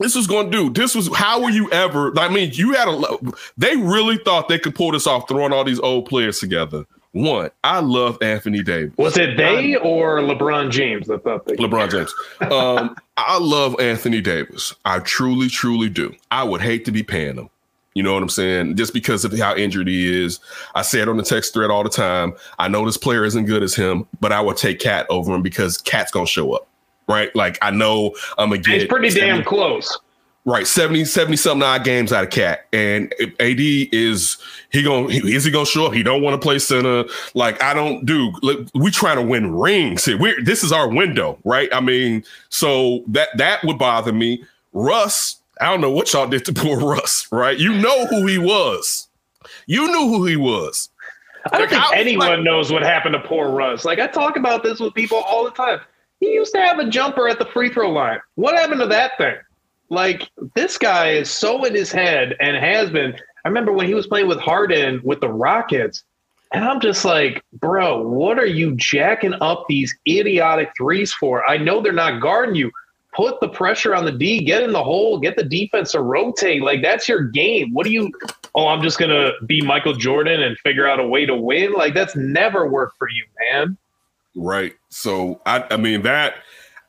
this was going to do. This was how were you ever? I mean, you had a. They really thought they could pull this off, throwing all these old players together. One, I love Anthony Davis. Was it they or LeBron James that thought they LeBron James. Um, I love Anthony Davis. I truly, truly do. I would hate to be paying him. You know what I'm saying? Just because of how injured he is. I say it on the text thread all the time. I know this player isn't good as him, but I would take KAT over him because KAT's gonna show up. right? Like I know I'm gonna get. It's pretty damn close. Right, 70, 70 something odd games out of Cat, and AD is he gonna he, is he gonna show up? He don't want to play center. Like I don't do. We trying to win rings here. We this is our window, right? I mean, so that that would bother me. Russ, I don't know what y'all did to poor Russ, right? You know who he was. You knew who he was. I don't Like, think I anyone like- knows what happened to poor Russ. Like I talk about this with people all the time. He used to have a jumper at the free throw line. What happened to that thing? Like this guy is so in his head and has been. I remember when he was playing with Harden with the Rockets, and I'm just like, bro, what are you jacking up these idiotic threes for? I know they're not guarding you. Put the pressure on the D, get in the hole, get the defense to rotate. Like that's your game. What do you? Oh, I'm just gonna be Michael Jordan and figure out a way to win. Like that's never worked for you, man. Right. So I I mean that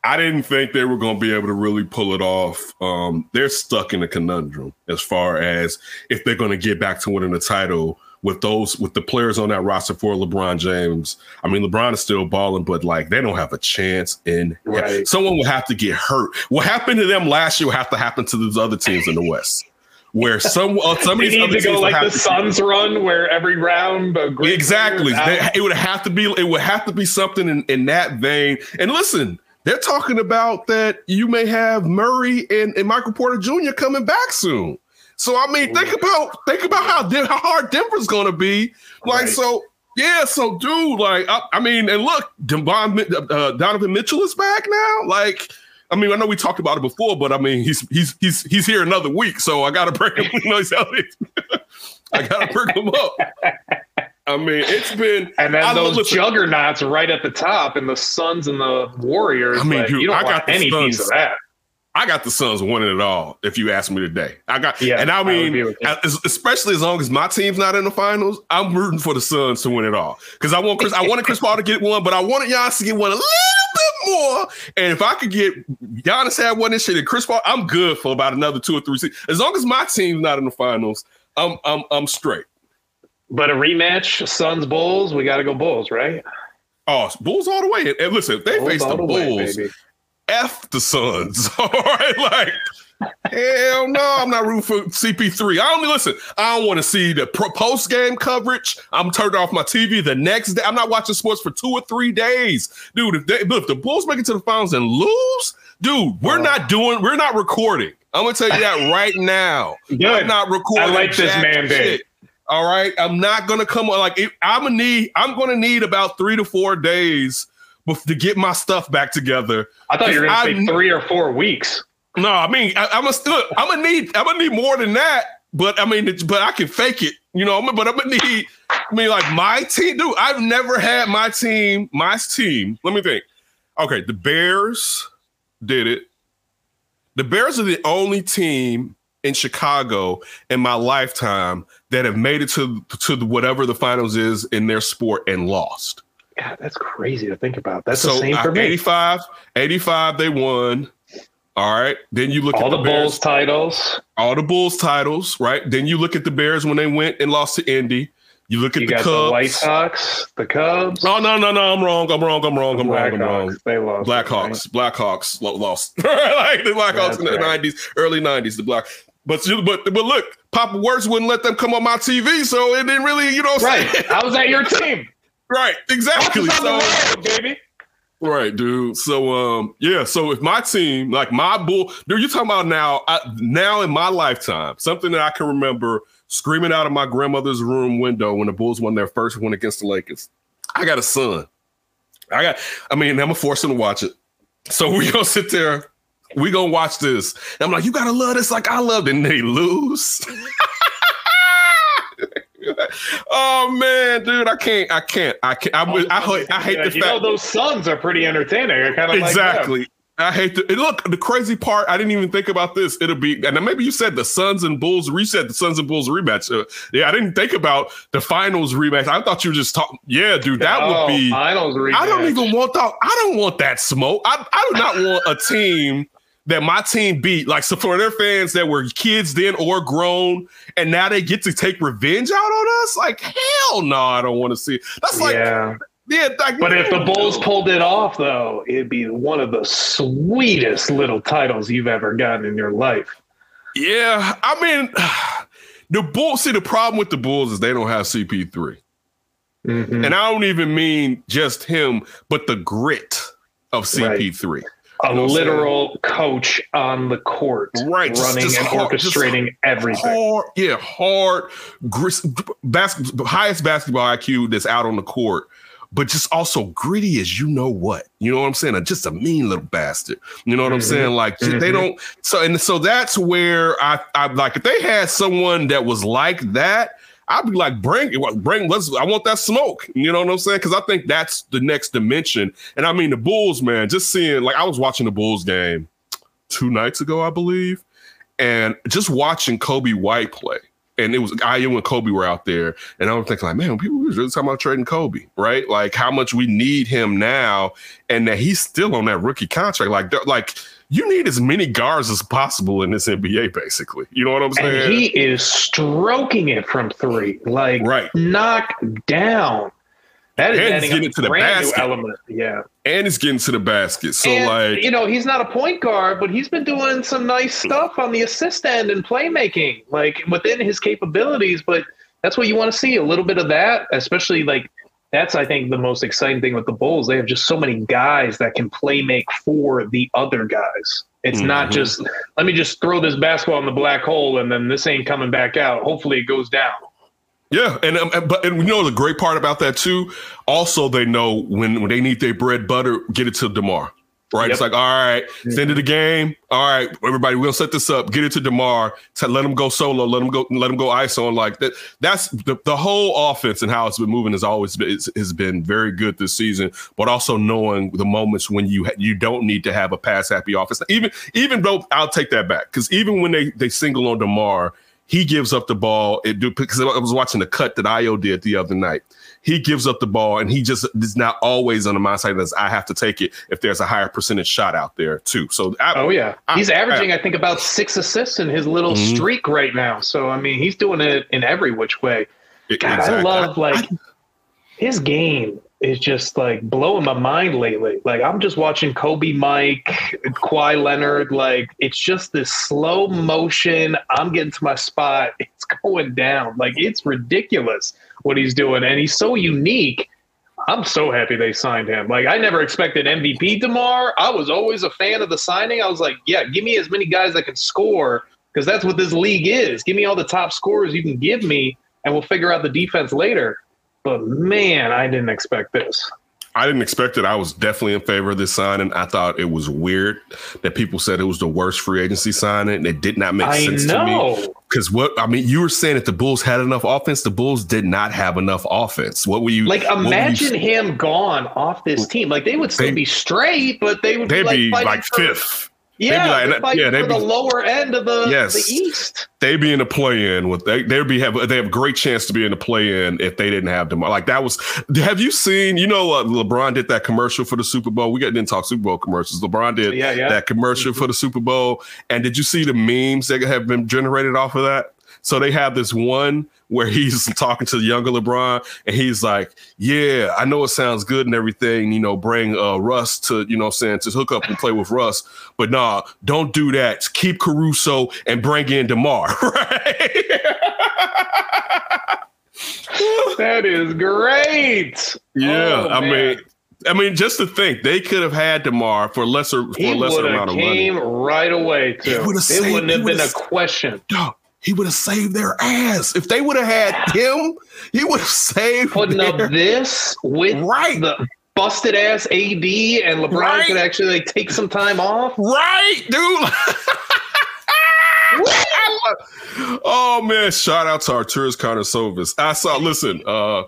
I didn't think they were going to be able to really pull it off. Um, they're stuck in a conundrum as far as if they're going to get back to winning the title with those with the players on that roster for LeBron James. I mean, LeBron is still balling, but like they don't have a chance in Right. someone will have to get hurt. What happened to them last year will have to happen to those other teams in the West. Where some uh, some of these need to go like the Suns run, where every round Exactly. They- it would have to be. It would have to be something in, in that vein. And listen, they're talking about that you may have Murray and, and Michael Porter Jr. coming back soon. So I mean, think about think about how how hard Denver's going to be. Like Right. so. Yeah, so dude, like I, I mean, and look, Devon, uh, Donovan Mitchell is back now. Like, I mean, I know we talked about it before, but I mean, he's he's he's he's here another week, so I got to bring him. You know, he's. I got to bring him up. I mean, it's been And then I those listen, juggernauts right at the top, and the Suns and the Warriors. I mean, like, dude, you don't I got the any piece of that. I got the Suns winning it all. If you ask me today, I got, Yeah, and I I would agree mean, with you. as- especially as long as my team's not in the finals, I'm rooting for the Suns to win it all because I want Chris, I wanted Chris Paul to get one, but I wanted Giannis to get one a little bit more. And if I could get Giannis had one this shit and Chris Paul, I'm good for about another two or three seasons. As long as my team's not in the finals, I'm I'm I'm straight. But a rematch, Suns Bulls, we got to go Bulls, right? Oh, Bulls all the way. And, listen, if they Bulls face the the Bulls. baby. F the Suns. All right, like hell no, I'm not rooting for CP3. I only listen. I don't want to see the post game coverage. I'm turned off my TV the next day. I'm not watching sports for two or three days, dude. If they, if the Bulls make it to the finals and lose, dude, we're uh-huh. not doing. We're not recording. I'm gonna tell you that right now. Good. I'm not recording. I like this man, shit. All right, I'm not gonna come on like it, I'm gonna need. I'm gonna need about three to four days to get my stuff back together. I thought you were going to I- say three or four weeks. No, I mean I, I'm gonna still. I'm gonna need. I'm gonna need more than that. But I mean, it's- but I can fake it. You know. But I'm gonna need. I mean, like my team, dude. I've never had my team. My team. Let me think. Okay, the Bears did it. The Bears are the only team in Chicago in my lifetime that have made it to to the, whatever the finals is in their sport and lost. God, that's crazy to think about. That's so the same for me. 85, 85, they won. All right. Then you look All at the, the, Bears Bulls titles. all the Bulls titles, right? Then you look at the Bears when they went and lost to Indy. You look at You the got Cubs. the White Sox, the Cubs. No, no, no, no. I'm wrong. I'm wrong. I'm wrong. I'm wrong. I'm wrong. Blackhawks. They lost. Blackhawks. Blackhawks lo- lost. like the Blackhawks That's in the right. '90s, early '90s. The Black. But you, but but look, Papa Works wouldn't let them come on my TV, so it didn't really, you know, Right. I was at your team. right, exactly. So, road, baby. Right, dude. So um, yeah. So if my team, like my bull, dude, you're talking about now, I, now in my lifetime, something that I can remember screaming out of my grandmother's room window when the Bulls won their first win against the Lakers. I got a son. I got. I mean, I'm gonna force him to watch it. So we gonna sit there. We gonna watch this. And I'm like, you gotta love this like I loved, it. and they lose. oh man, dude, I can't. I can't. I can't. I, I, I, I hate the you fact. know those Suns are pretty entertaining. I kind of exactly. I hate to look. The crazy part, I didn't even think about this. It'll be, and maybe you said the Suns and Bulls reset the Suns and Bulls rematch. Uh, yeah, I didn't think about the finals rematch. I thought you were just talking. Yeah, dude, that Oh, would be. finals rematch. I don't even want that. I don't want that smoke. I, I do not want a team that my team beat. Like, so for their fans that were kids then or grown, and now they get to take revenge out on us. Like, hell no, I don't want to see. It. That's like yeah. Yeah, like, But if the Bulls pulled it off, though, it'd be one of the sweetest little titles you've ever gotten in your life. yeah, I mean, the Bulls. See, the problem with the Bulls is they don't have CP3, Mhm. and I don't even mean just him, but the grit of CP3. A You know what I'm saying? literal coach on the court, Right, running just and hard- just orchestrating everything. Hard, yeah, hard, gris, bas- highest basketball IQ that's out on the court, but just also gritty as you know what. You know what I'm saying? Just a mean little bastard. You know what I'm Mhm. saying? Like they Mhm. don't. So and so that's where I, I like if they had someone that was like that. I'd be like, bring it, bring. Let's. I want that smoke. You know what I'm saying? Because I think that's the next dimension. And I mean, the Bulls, man. Just seeing, like, I was watching the Bulls game two nights ago, I believe, and just watching Coby White play. And it was Ayo and Coby were out there, and I was thinking, like, man, people was really talking about trading Coby, right? Like how much we need him now, and that he's still on that rookie contract. Like, like you need as many guards as possible in this NBA, basically. You know what I'm saying? And he is stroking it from three, like Right. knock down. That is And adding getting to the basket. element. Yeah. and he's getting to the basket. So and, like, you know, he's not a point guard, but he's been doing some nice stuff on the assist end and playmaking, like within his capabilities. But that's what you want to see a little bit of that, especially like that's I think the most exciting thing with the Bulls. They have just so many guys that can play make for the other guys. It's not Mhm. just let me just throw this basketball in the black hole and then this ain't coming back out. Hopefully it goes down. Yeah, and um, but and you know the great part about that too. Also, they know when when they need their bread butter, get it to DeMar. Right? It's like, all right, it's the end of the mm-hmm. game. All right, everybody, we're gonna set this up. Get it to DeMar. To let him go solo. Let him go. Let him go ISO. And like that. That's the, the whole offense and how it's been moving has always been has been very good this season. But also knowing the moments when you ha- you don't need to have a pass happy offense. Even even though I'll take that back because even when they they single on DeMar, he gives up the ball. It do because I was watching the cut that Ayo did the other night. He gives up the ball, and he just is not always on the mindset that I have to take it if there's a higher percentage shot out there too. So I, Oh yeah, I- he's averaging I think about six assists in his little Mhm. streak right now. So I mean, he's doing it in every which way. God, I love like his game is just like blowing my mind lately. Like I'm just watching Kobe, Mike, Kawhi Leonard. Like it's just this slow motion. I'm getting to my spot. It's going down. Like it's ridiculous what he's doing, and he's so unique. I'm so happy they signed him. Like I never expected MVP DeMar. I was always a fan of the signing. I was like, yeah, give me as many guys that can score because that's what this league is. Give me all the top scorers you can give me, and we'll figure out the defense later. But man, I didn't expect this. I didn't expect it. I was definitely in favor of this signing. I thought it was weird that people said it was the worst free agency signing. It did not make I sense to me. know. Because what I mean, you were saying that the Bulls had enough offense. The Bulls did not have enough offense. What were you Like were you- imagine him gone off this team. Like they would still They- be straight, but they would they'd be be like, like for- fifth. Yeah, They'd be like- yeah, they'd for the lower end of the, Yes. the East. They'd be in the play in with they they'd be have they have a great chance to be in the play in if they didn't have them. Like that was have you seen, you know uh, LeBron did that commercial for the Super Bowl. We got didn't talk Super Bowl commercials. LeBron did Yeah, yeah. that commercial for the Super Bowl. And did you see the memes that have been generated off of that? So they have this one where he's talking to the younger LeBron and he's like, Yeah, I know it sounds good and everything, you know, bring uh Russ to, you know, what I'm saying to hook up and play with Russ, but nah, don't do that. Keep Caruso and bring in DeMar, right? That is great. yeah, Oh, I mean I mean, just to think they could have had DeMar for lesser for He lesser amount of money. came right away too. It saved- wouldn't have been a question. Dog, he would have saved their ass. If they would have had him, he would have saved Putting their, up this with Right. the busted ass AD and LeBron Right. could actually like take some time off. Right, dude. oh man, shout out to Arturas Karnisovas. I saw listen, uh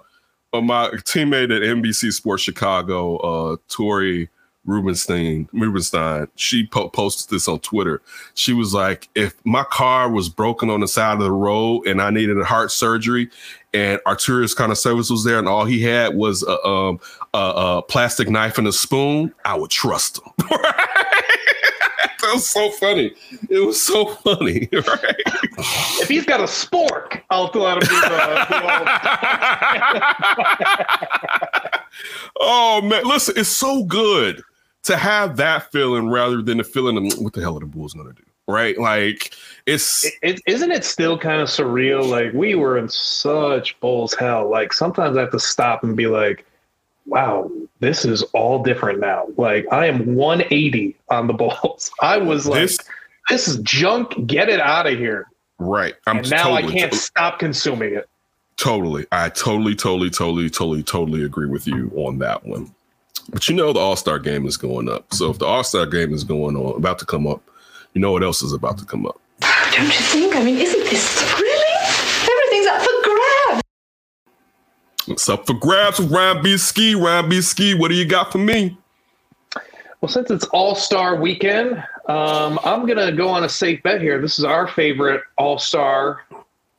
uh, my teammate at NBC Sports Chicago, uh Tori Rubenstein, Rubenstein, she po- posted this on Twitter. She was like, if my car was broken on the side of the road and I needed a heart surgery and Arturas Karnisovas was there and all he had was a, um, a, a plastic knife and a spoon, I would trust him. that was so funny. It was so funny, right? If he's got a spork, I'll let him do the. oh man, listen, it's so good to have that feeling rather than the feeling of what the hell are the Bulls gonna do? Right? Like it's It, it, isn't it still kind of surreal? Like we were in such Bulls hell. Like sometimes I have to stop and be like, wow, this is all different now. Like I am 180 on the Bulls. I was like, this this is junk. Get it out of here. right. I'm And now totally, I can't stop consuming it. Totally. I totally, totally, totally, totally, totally agree with you on that one. But you know the All-Star game is going up. So if the All-Star game is going on about to come up, you know what else is about to come up? Don't you think? I mean, isn't this thrilling? Everything's up for grabs. It's up for grabs with Ryan B. Ski. Ryan B. Ski, what do you got for me? Well, since it's All Star weekend, um, I'm going to go on a safe bet here. This is our favorite All Star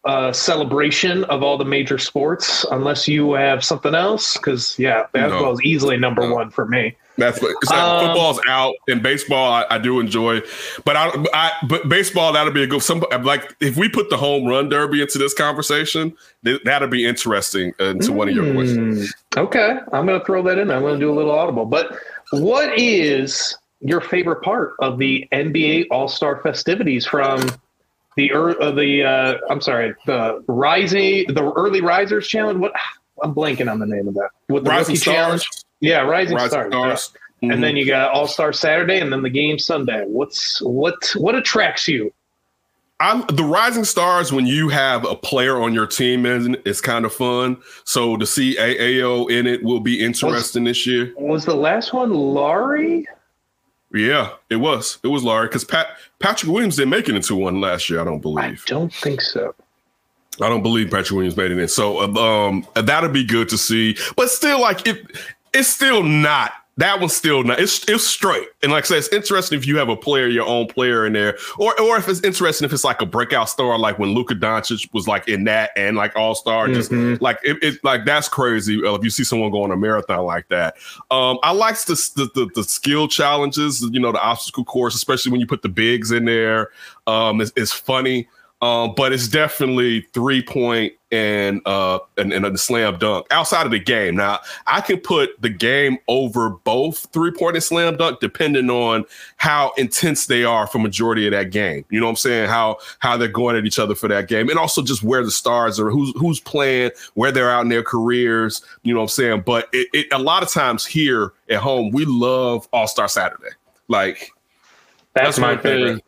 uh, celebration of all the major sports, unless you have something else. Because, yeah, basketball No. is easily number No. one for me. That's what like Um, football's out and baseball I, I do enjoy, but I, I but baseball that'll be a good. Some like if we put the home run derby into this conversation, th- that'll be interesting into one of your questions. Hmm, Okay, I'm going to throw that in. I'm going to do a little audible. But what is your favorite part of the NBA All Star festivities from the uh, the uh, I'm sorry, the rising the early risers challenge? What I'm blanking on the name of that. With the Rising rookie challenge. Stars, Yeah, rising, Rising stars. Stars. Mhm. And then you got All Star Saturday, and then the game Sunday. What's what what attracts you? I'm the rising stars when you have a player on your team and it's kind of fun. So to see Ayo in it will be interesting this year. Was the last one Lauri? Yeah, it was. It was Larry because Pat Patrick Williams didn't make it into one last year. I don't believe. I don't think so. I don't believe Patrick Williams made it in. So um, that'll be good to see. But still, like it, it's still not. That one's still not. It's it's straight. And like I said, it's interesting if you have a player, your own player in there, or or if it's interesting if it's like a breakout star, like when Luka Doncic was like in that and like All Star. Just Mhm. like it, it, like that's crazy. If you see someone go on a marathon like that, um, I like the, the the the skill challenges. You know, the obstacle course, especially when you put the bigs in there. Um, it's, it's funny. Um, but it's definitely three point and uh and, and a slam dunk outside of the game. Now I can put the game over both three point and slam dunk depending on how intense they are for majority of that game. You know what I'm saying? How how they're going at each other for that game, and also just where the stars are, who's who's playing, where they're out in their careers. You know what I'm saying? But it, it a lot of times here at home we love All Star Saturday. Like That's, That's my favorite. favorite.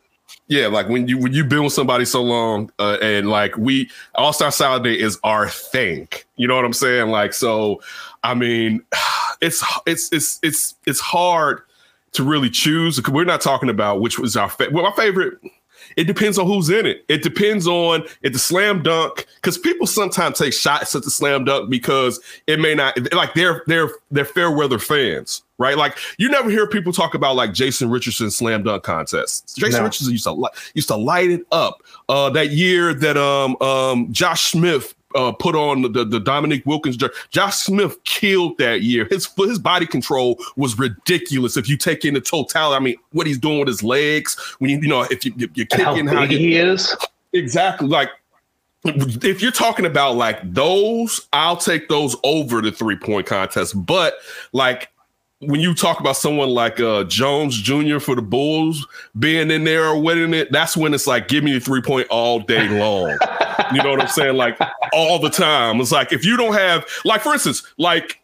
Yeah, like when you when you've been with somebody so long, uh, and like we All Star Saturday is our thing. You know what I'm saying? Like so, I mean, it's it's it's it's it's hard to really choose. We're not talking about which was our fa- well, my favorite. It depends on who's in it. It depends on if the slam dunk, because people sometimes take shots at the slam dunk because it may not like they're they're they're fair weather fans, right? Like you never hear people talk about like Jason Richardson slam dunk contests. Jason No. Richardson used to li- used to light it up. Uh, that year that um um Josh Smith uh, put on the, the Dominique Wilkins. Josh Smith killed that year. His his body control was ridiculous. If you take in the totality, I mean, what he's doing with his legs when you you know if you you're And how kicking how you he is. exactly like if you're talking about like those, I'll take those over the three point contest. But like when you talk about someone like uh Jones Jr. for the Bulls being in there or winning it, that's when it's like give me the three point all day long. you know what I'm saying? Like all the time. It's like if you don't have like for instance, like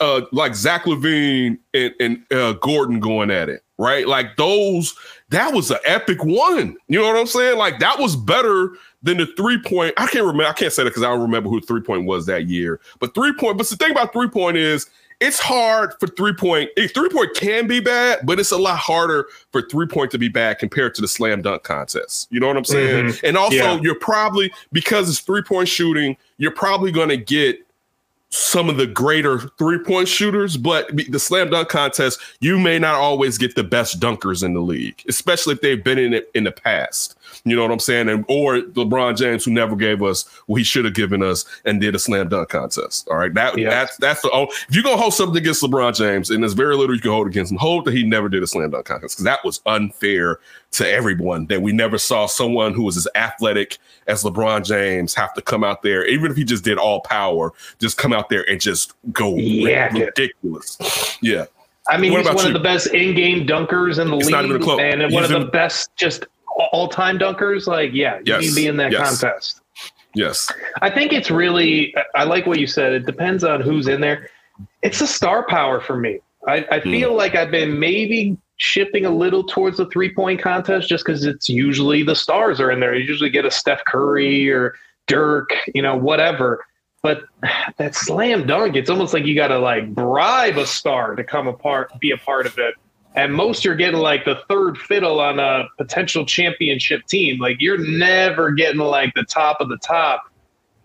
uh like Zach LaVine and, and uh Gordon going at it, right? Like those that was an epic one. You know what I'm saying? Like that was better than the three point. I can't remember. I can't say that because I don't remember who three point was that year. But three point. But the thing about three point is it's hard for three point. eh, Three point can be bad, but it's a lot harder for three point to be bad compared to the slam dunk contest. You know what I'm saying? And also, Yeah. you're probably because it's three point shooting. You're probably going to get some of the greater three point shooters, but the slam dunk contest, you may not always get the best dunkers in the league, especially if they've been in it in the past. You know what I'm saying? And or LeBron James, who never gave us what he should have given us and did a slam dunk contest. All right. That Yeah. that's that's the oh, if you're gonna hold something against LeBron James, and there's very little you can hold against him, hold that he never did a slam dunk contest because that was unfair to everyone that we never saw someone who was as athletic as LeBron James have to come out there, even if he just did all power, just come out there and just go Yeah. ridiculous. Yeah. I mean, What he's one you? of the best in-game dunkers in the It's league, not even a close. and one of the best just all-time dunkers. Like, yeah, you Yes. need to be in that Yes. contest. Yes. I think it's really. I like what you said. It depends on who's in there. It's a star power for me. I, I hmm. feel like I've been maybe shifting a little towards the three point contest just because it's usually the stars are in there. You usually get a Steph Curry or Dirk, you know, whatever. But that slam dunk, it's almost like you got to like bribe a star to come apart, be a part of it. And most you're getting like the third fiddle on a potential championship team. Like you're never getting like the top of the top.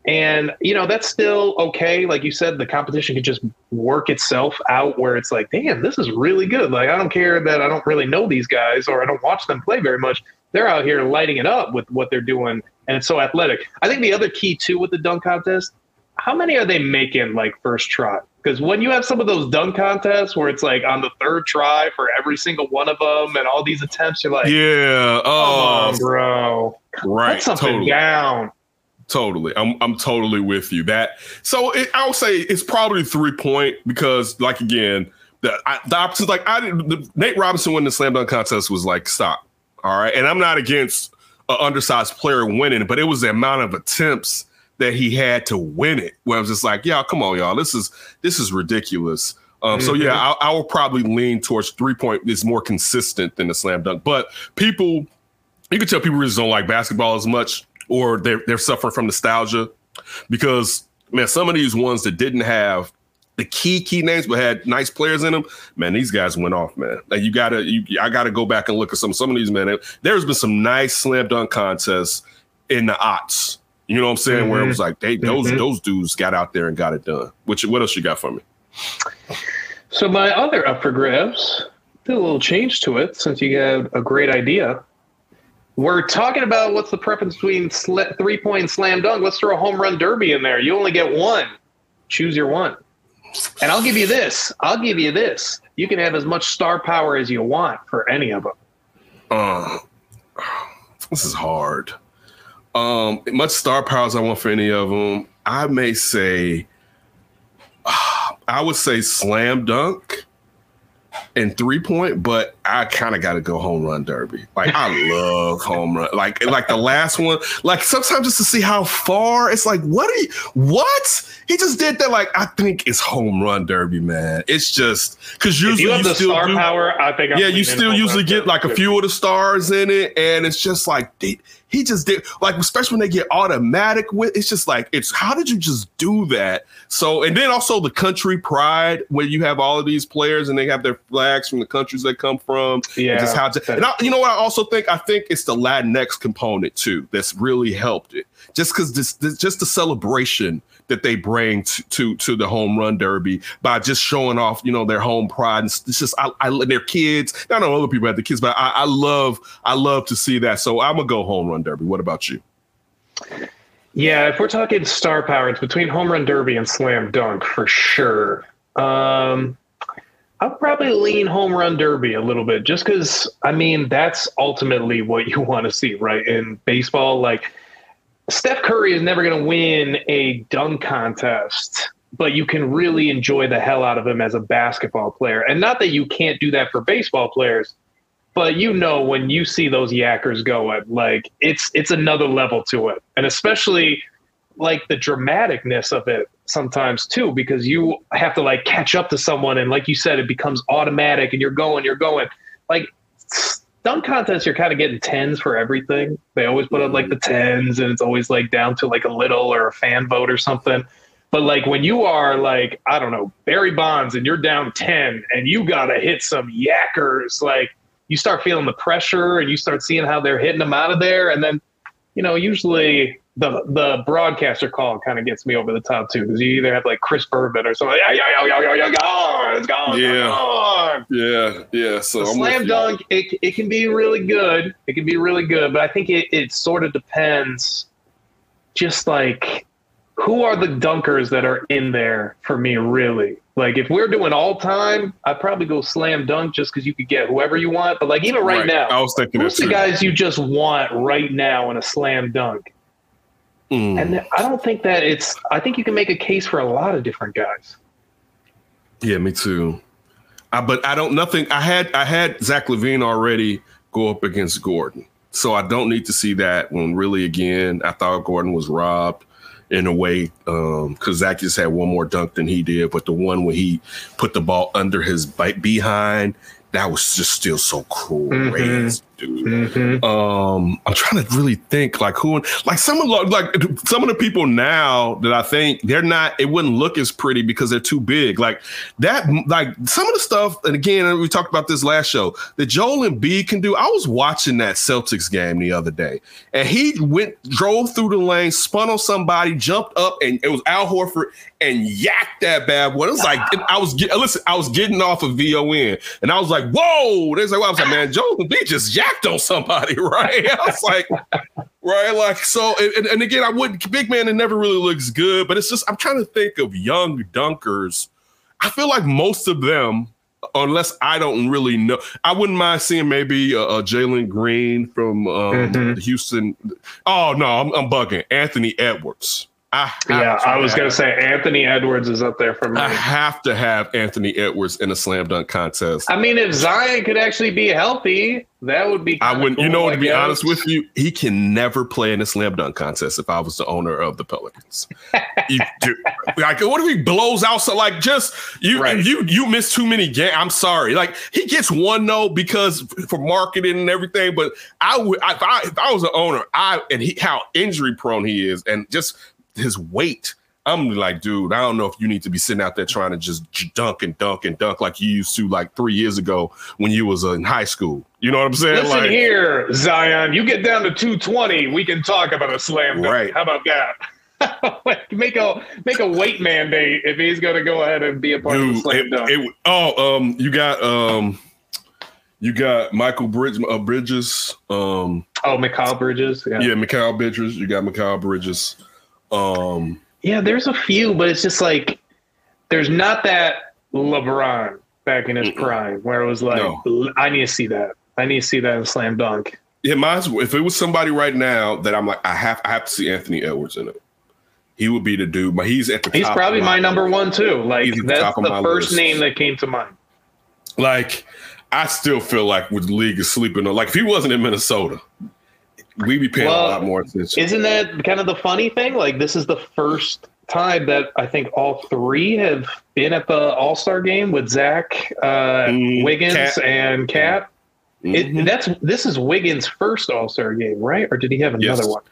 And, you know, that's still okay. Like you said, the competition could just work itself out where it's like, damn, this is really good. Like, I don't care that I don't really know these guys or I don't watch them play very much. They're out here lighting it up with what they're doing. And it's so athletic. I think the other key, too, with the dunk contest, how many are they making like first try? Because when you have some of those dunk contests where it's like on the third try for every single one of them and all these attempts, you're like, Yeah. Oh, on, um, bro. right. Put something Totally. down. Totally. I'm I'm totally with you. That so it, I would say it's probably three point because like again, the I, the options like I didn't the, Nate Robinson winning the slam dunk contest was like stop. All right. And I'm not against an undersized player winning, but it was the amount of attempts that he had to win it. Where I was just like, yeah, come on, y'all. This is this is ridiculous. Um, So yeah, I, I will probably lean towards three point is more consistent than the slam dunk. But people you can tell people just don't like basketball as much or they're they're suffering from nostalgia because man, some of these ones that didn't have the key key names but had nice players in them, man, these guys went off, man. Like you gotta, you, I gotta go back and look at some some of these men. There's been some nice slam dunk contests in the aughts. You know what I'm saying? Where it was like they those Mhm. those dudes got out there and got it done. Which what else you got for me? So my other up for grabs, did a little change to it since you had a great idea. We're talking about what's the preference between sl- three point point slam dunk. Let's throw a home run derby in there. You only get one. Choose your one. And I'll give you this. I'll give you this. You can have as much star power as you want for any of them. Uh, this is hard. Um, much star power as I want for any of them. I may say, I would say slam dunk and three point, but I kind of got to go home run derby. Like I love home run. Like like the last one. Like sometimes just to see how far it's like, what are you? What he just did that? Like I think it's home run derby, man. It's just because usually you have the still star do- power, I think I'm yeah, you still usually get like a few of the stars in it, and it's just like they, he just did like especially when they get automatic with it's just like it's how did you just do that? So and then also the country pride when you have all of these players and they have their flags from the countries they come from. And Yeah, just how to, and I, you know what I also think I think it's the Latinx component too that's really helped it. Just because this, this just the celebration that they bring to, to to the home run derby by just showing off, you know, their home pride and it's just I, I their kids. I know other people have the kids, but I, I love I love to see that. So I'm gonna go home run derby. What about you? Yeah, if we're talking star power, it's between home run derby and slam dunk for sure. Um, I'll probably lean home run derby a little bit, just because I mean that's ultimately what you want to see, right? In baseball, like Steph Curry is never going to win a dunk contest, but you can really enjoy the hell out of him as a basketball player. And not that you can't do that for baseball players, but you know when you see those yackers going, like it's it's another level to it, and especially like the dramaticness of it sometimes too, because you have to like catch up to someone, and like you said, it becomes automatic, and you're going, you're going. Like dunk contests, you're kind of getting tens for everything. They always put up like the tens, and it's always like down to like a little or a fan vote or something. But like when you are like, I don't know, Barry Bonds and you're down 10 and you got to hit some yackers, like you start feeling the pressure and you start seeing how they're hitting them out of there. And then, you know, usually the the broadcaster call kind of gets me over the top too, because you either have like Chris Berman or something. Yeah, yeah, yeah, yeah, yeah, gone, it's gone, Yeah. gone. Yeah, yeah. So The I'm slam dunk, it, it can be really good. It can be really good, but I think it, it sort of depends. Just like who are the dunkers that are in there for me really? Like if we're doing all time, I'd probably go slam dunk just because you could get whoever you want. But like even right, Right. now, I was thinking who's the guys you just want right now in a slam dunk? Mm. And I don't think that it's. I think you can make a case for a lot of different guys. Yeah, me too. I, but I don't nothing. I had I had Zach LaVine already go up against Gordon, so I don't need to see that one. Really, again, I thought Gordon was robbed in a way because Zach just had one more dunk than he did, but the one where he put the ball under his bite behind, that was just still so crazy, dude. Um, I'm trying to really think like who, like some of like some of the people now that I think they're not. It wouldn't look as pretty because they're too big. Like that, like some of the stuff. And again, we talked about this last show that Joel Embiid can do. I was watching that Celtics game the other day, and he went drove through the lane, spun on somebody, jumped up, and it was Al Horford and yacked that bad boy. It was like I was get, listen. I was getting off of VON, and I was like, "Whoa!" They like, well, "I was like, man, Joel Embiid just yacked on somebody, right?" I was like, right, like so. And, and again, I wouldn't. big man. It never really looks good, but it's just I'm trying to think of young dunkers. I feel like most of them. Unless I don't really know, I wouldn't mind seeing maybe a, uh, Jalen Green from um, Mhm. Houston. Oh no, I'm, I'm bugging. Anthony Edwards. I Yeah, I was gonna say Anthony Edwards is up there for me. I have to have Anthony Edwards in a slam dunk contest. I mean, if Zion could actually be healthy, that would be. I wouldn't, you know, I to be guess. honest with you, he can never play in a slam dunk contest if I was the owner of the Pelicans. you do, like, what if he blows out? So, like, just you, Right. you, you miss too many games. I'm sorry. Like, he gets one no because for marketing and everything. But I would, if I, if I was the owner, I and he how injury prone he is, and just his weight. I'm like, dude, I don't know if you need to be sitting out there trying to just dunk and dunk and dunk like you used to like three years ago when you was uh, in high school. You know what I'm saying? Listen like, here, Zion. You get down to 220, we can talk about a slam dunk. Right. How about that? Like, make a make a weight mandate if he's going to go ahead and be a part of the slam it, dunk. it- oh, um, you got um, you got Michael Bridge, uh, Bridges, um, oh, Mikal Bridges. Yeah. yeah, Mikal Bridges. You got Mikal Bridges. Um, Yeah, there's a few, but it's just like there's not that LeBron back in his prime where it was like, No. I need to see that. I need to see that in slam dunk. yeah, mine's if it was somebody right now that I'm like, I have, I have to see Anthony Edwards in it. He would be the dude, but he's at the. He's probably of my number one too. Like the that's the first list. name that came to mind. Like, I still feel like with the league is sleeping on. Like, if he wasn't in Minnesota, we'd be paying Well, a lot more attention. Isn't that kind of the funny thing? Like this is the first time that I think all three have been at the All Star game with Zach, uh, Mm, Wiggins, Cat. and Cat. It, Mhm. that's this is Wiggins' first All Star game, right? Or did he have another Yes. one?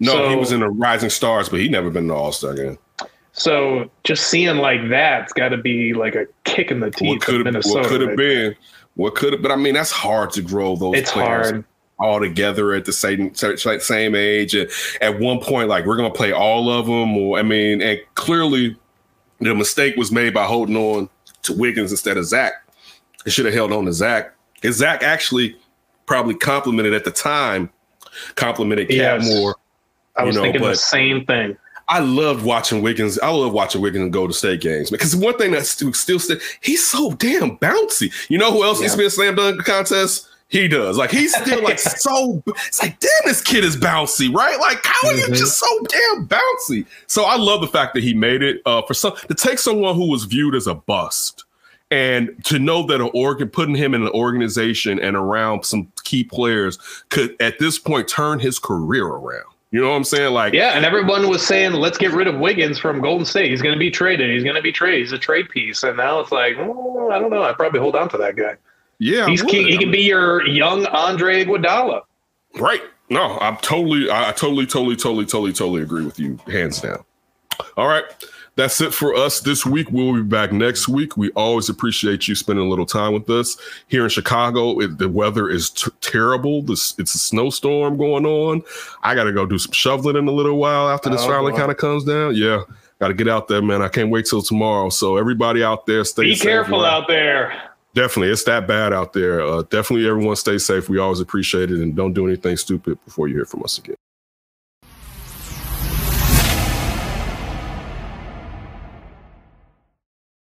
no, he was in the Rising Stars, but he never been in the All Star game. So just seeing like that's got to be like a kick in the teeth could of have Minnesota. what could have been? What could have? But I mean, that's hard to grow those. It's players hard. All together at the same same- same age. And at one point, like we're gonna play all of them. Or I mean, and clearly, the mistake was made by holding on to Wiggins instead of Zach. It should have held on to Zach. Because Zach actually probably complimented at the time, complimented Cat Yes. more. I was know, thinking the same thing. I loved watching Wiggins. I love watching Wiggins go to state games because one thing that's still, still he's so damn bouncy. You know who else needs to be a slam dunk contest? He does. Like he's still like so. It's like damn, this kid is bouncy, right? Like how are you Mhm. just so damn bouncy? So I love the fact that he made it. Uh, for some to take someone who was viewed as a bust and to know that an organ putting him in an organization and around some key players could at this point turn his career around. You know what I'm saying? Like Yeah, and everyone was saying, let's get rid of Wiggins from Golden State. He's going to be traded. He's going to be traded. He's a trade piece. And now it's like, oh, I don't know. I'd probably hold on to that guy. Yeah, He's would. he, he can be your young Andre Iguodala. Right. No, I'm totally, I I totally, totally, totally, totally, totally agree with you, hands down. All right. That's it for us this week. We'll be back next week. We always appreciate you spending a little time with us. Here in Chicago, it, the weather is t- terrible. This it's a snowstorm going on. I got to go do some shoveling in a little while after this Oh, finally kind of comes down. Yeah, got to get out there, man. I can't wait till tomorrow. So everybody out there, stay Be safe. careful man. out there. Definitely, it's that bad out there. Uh, definitely, everyone stay safe. We always appreciate it, and don't do anything stupid before you hear from us again.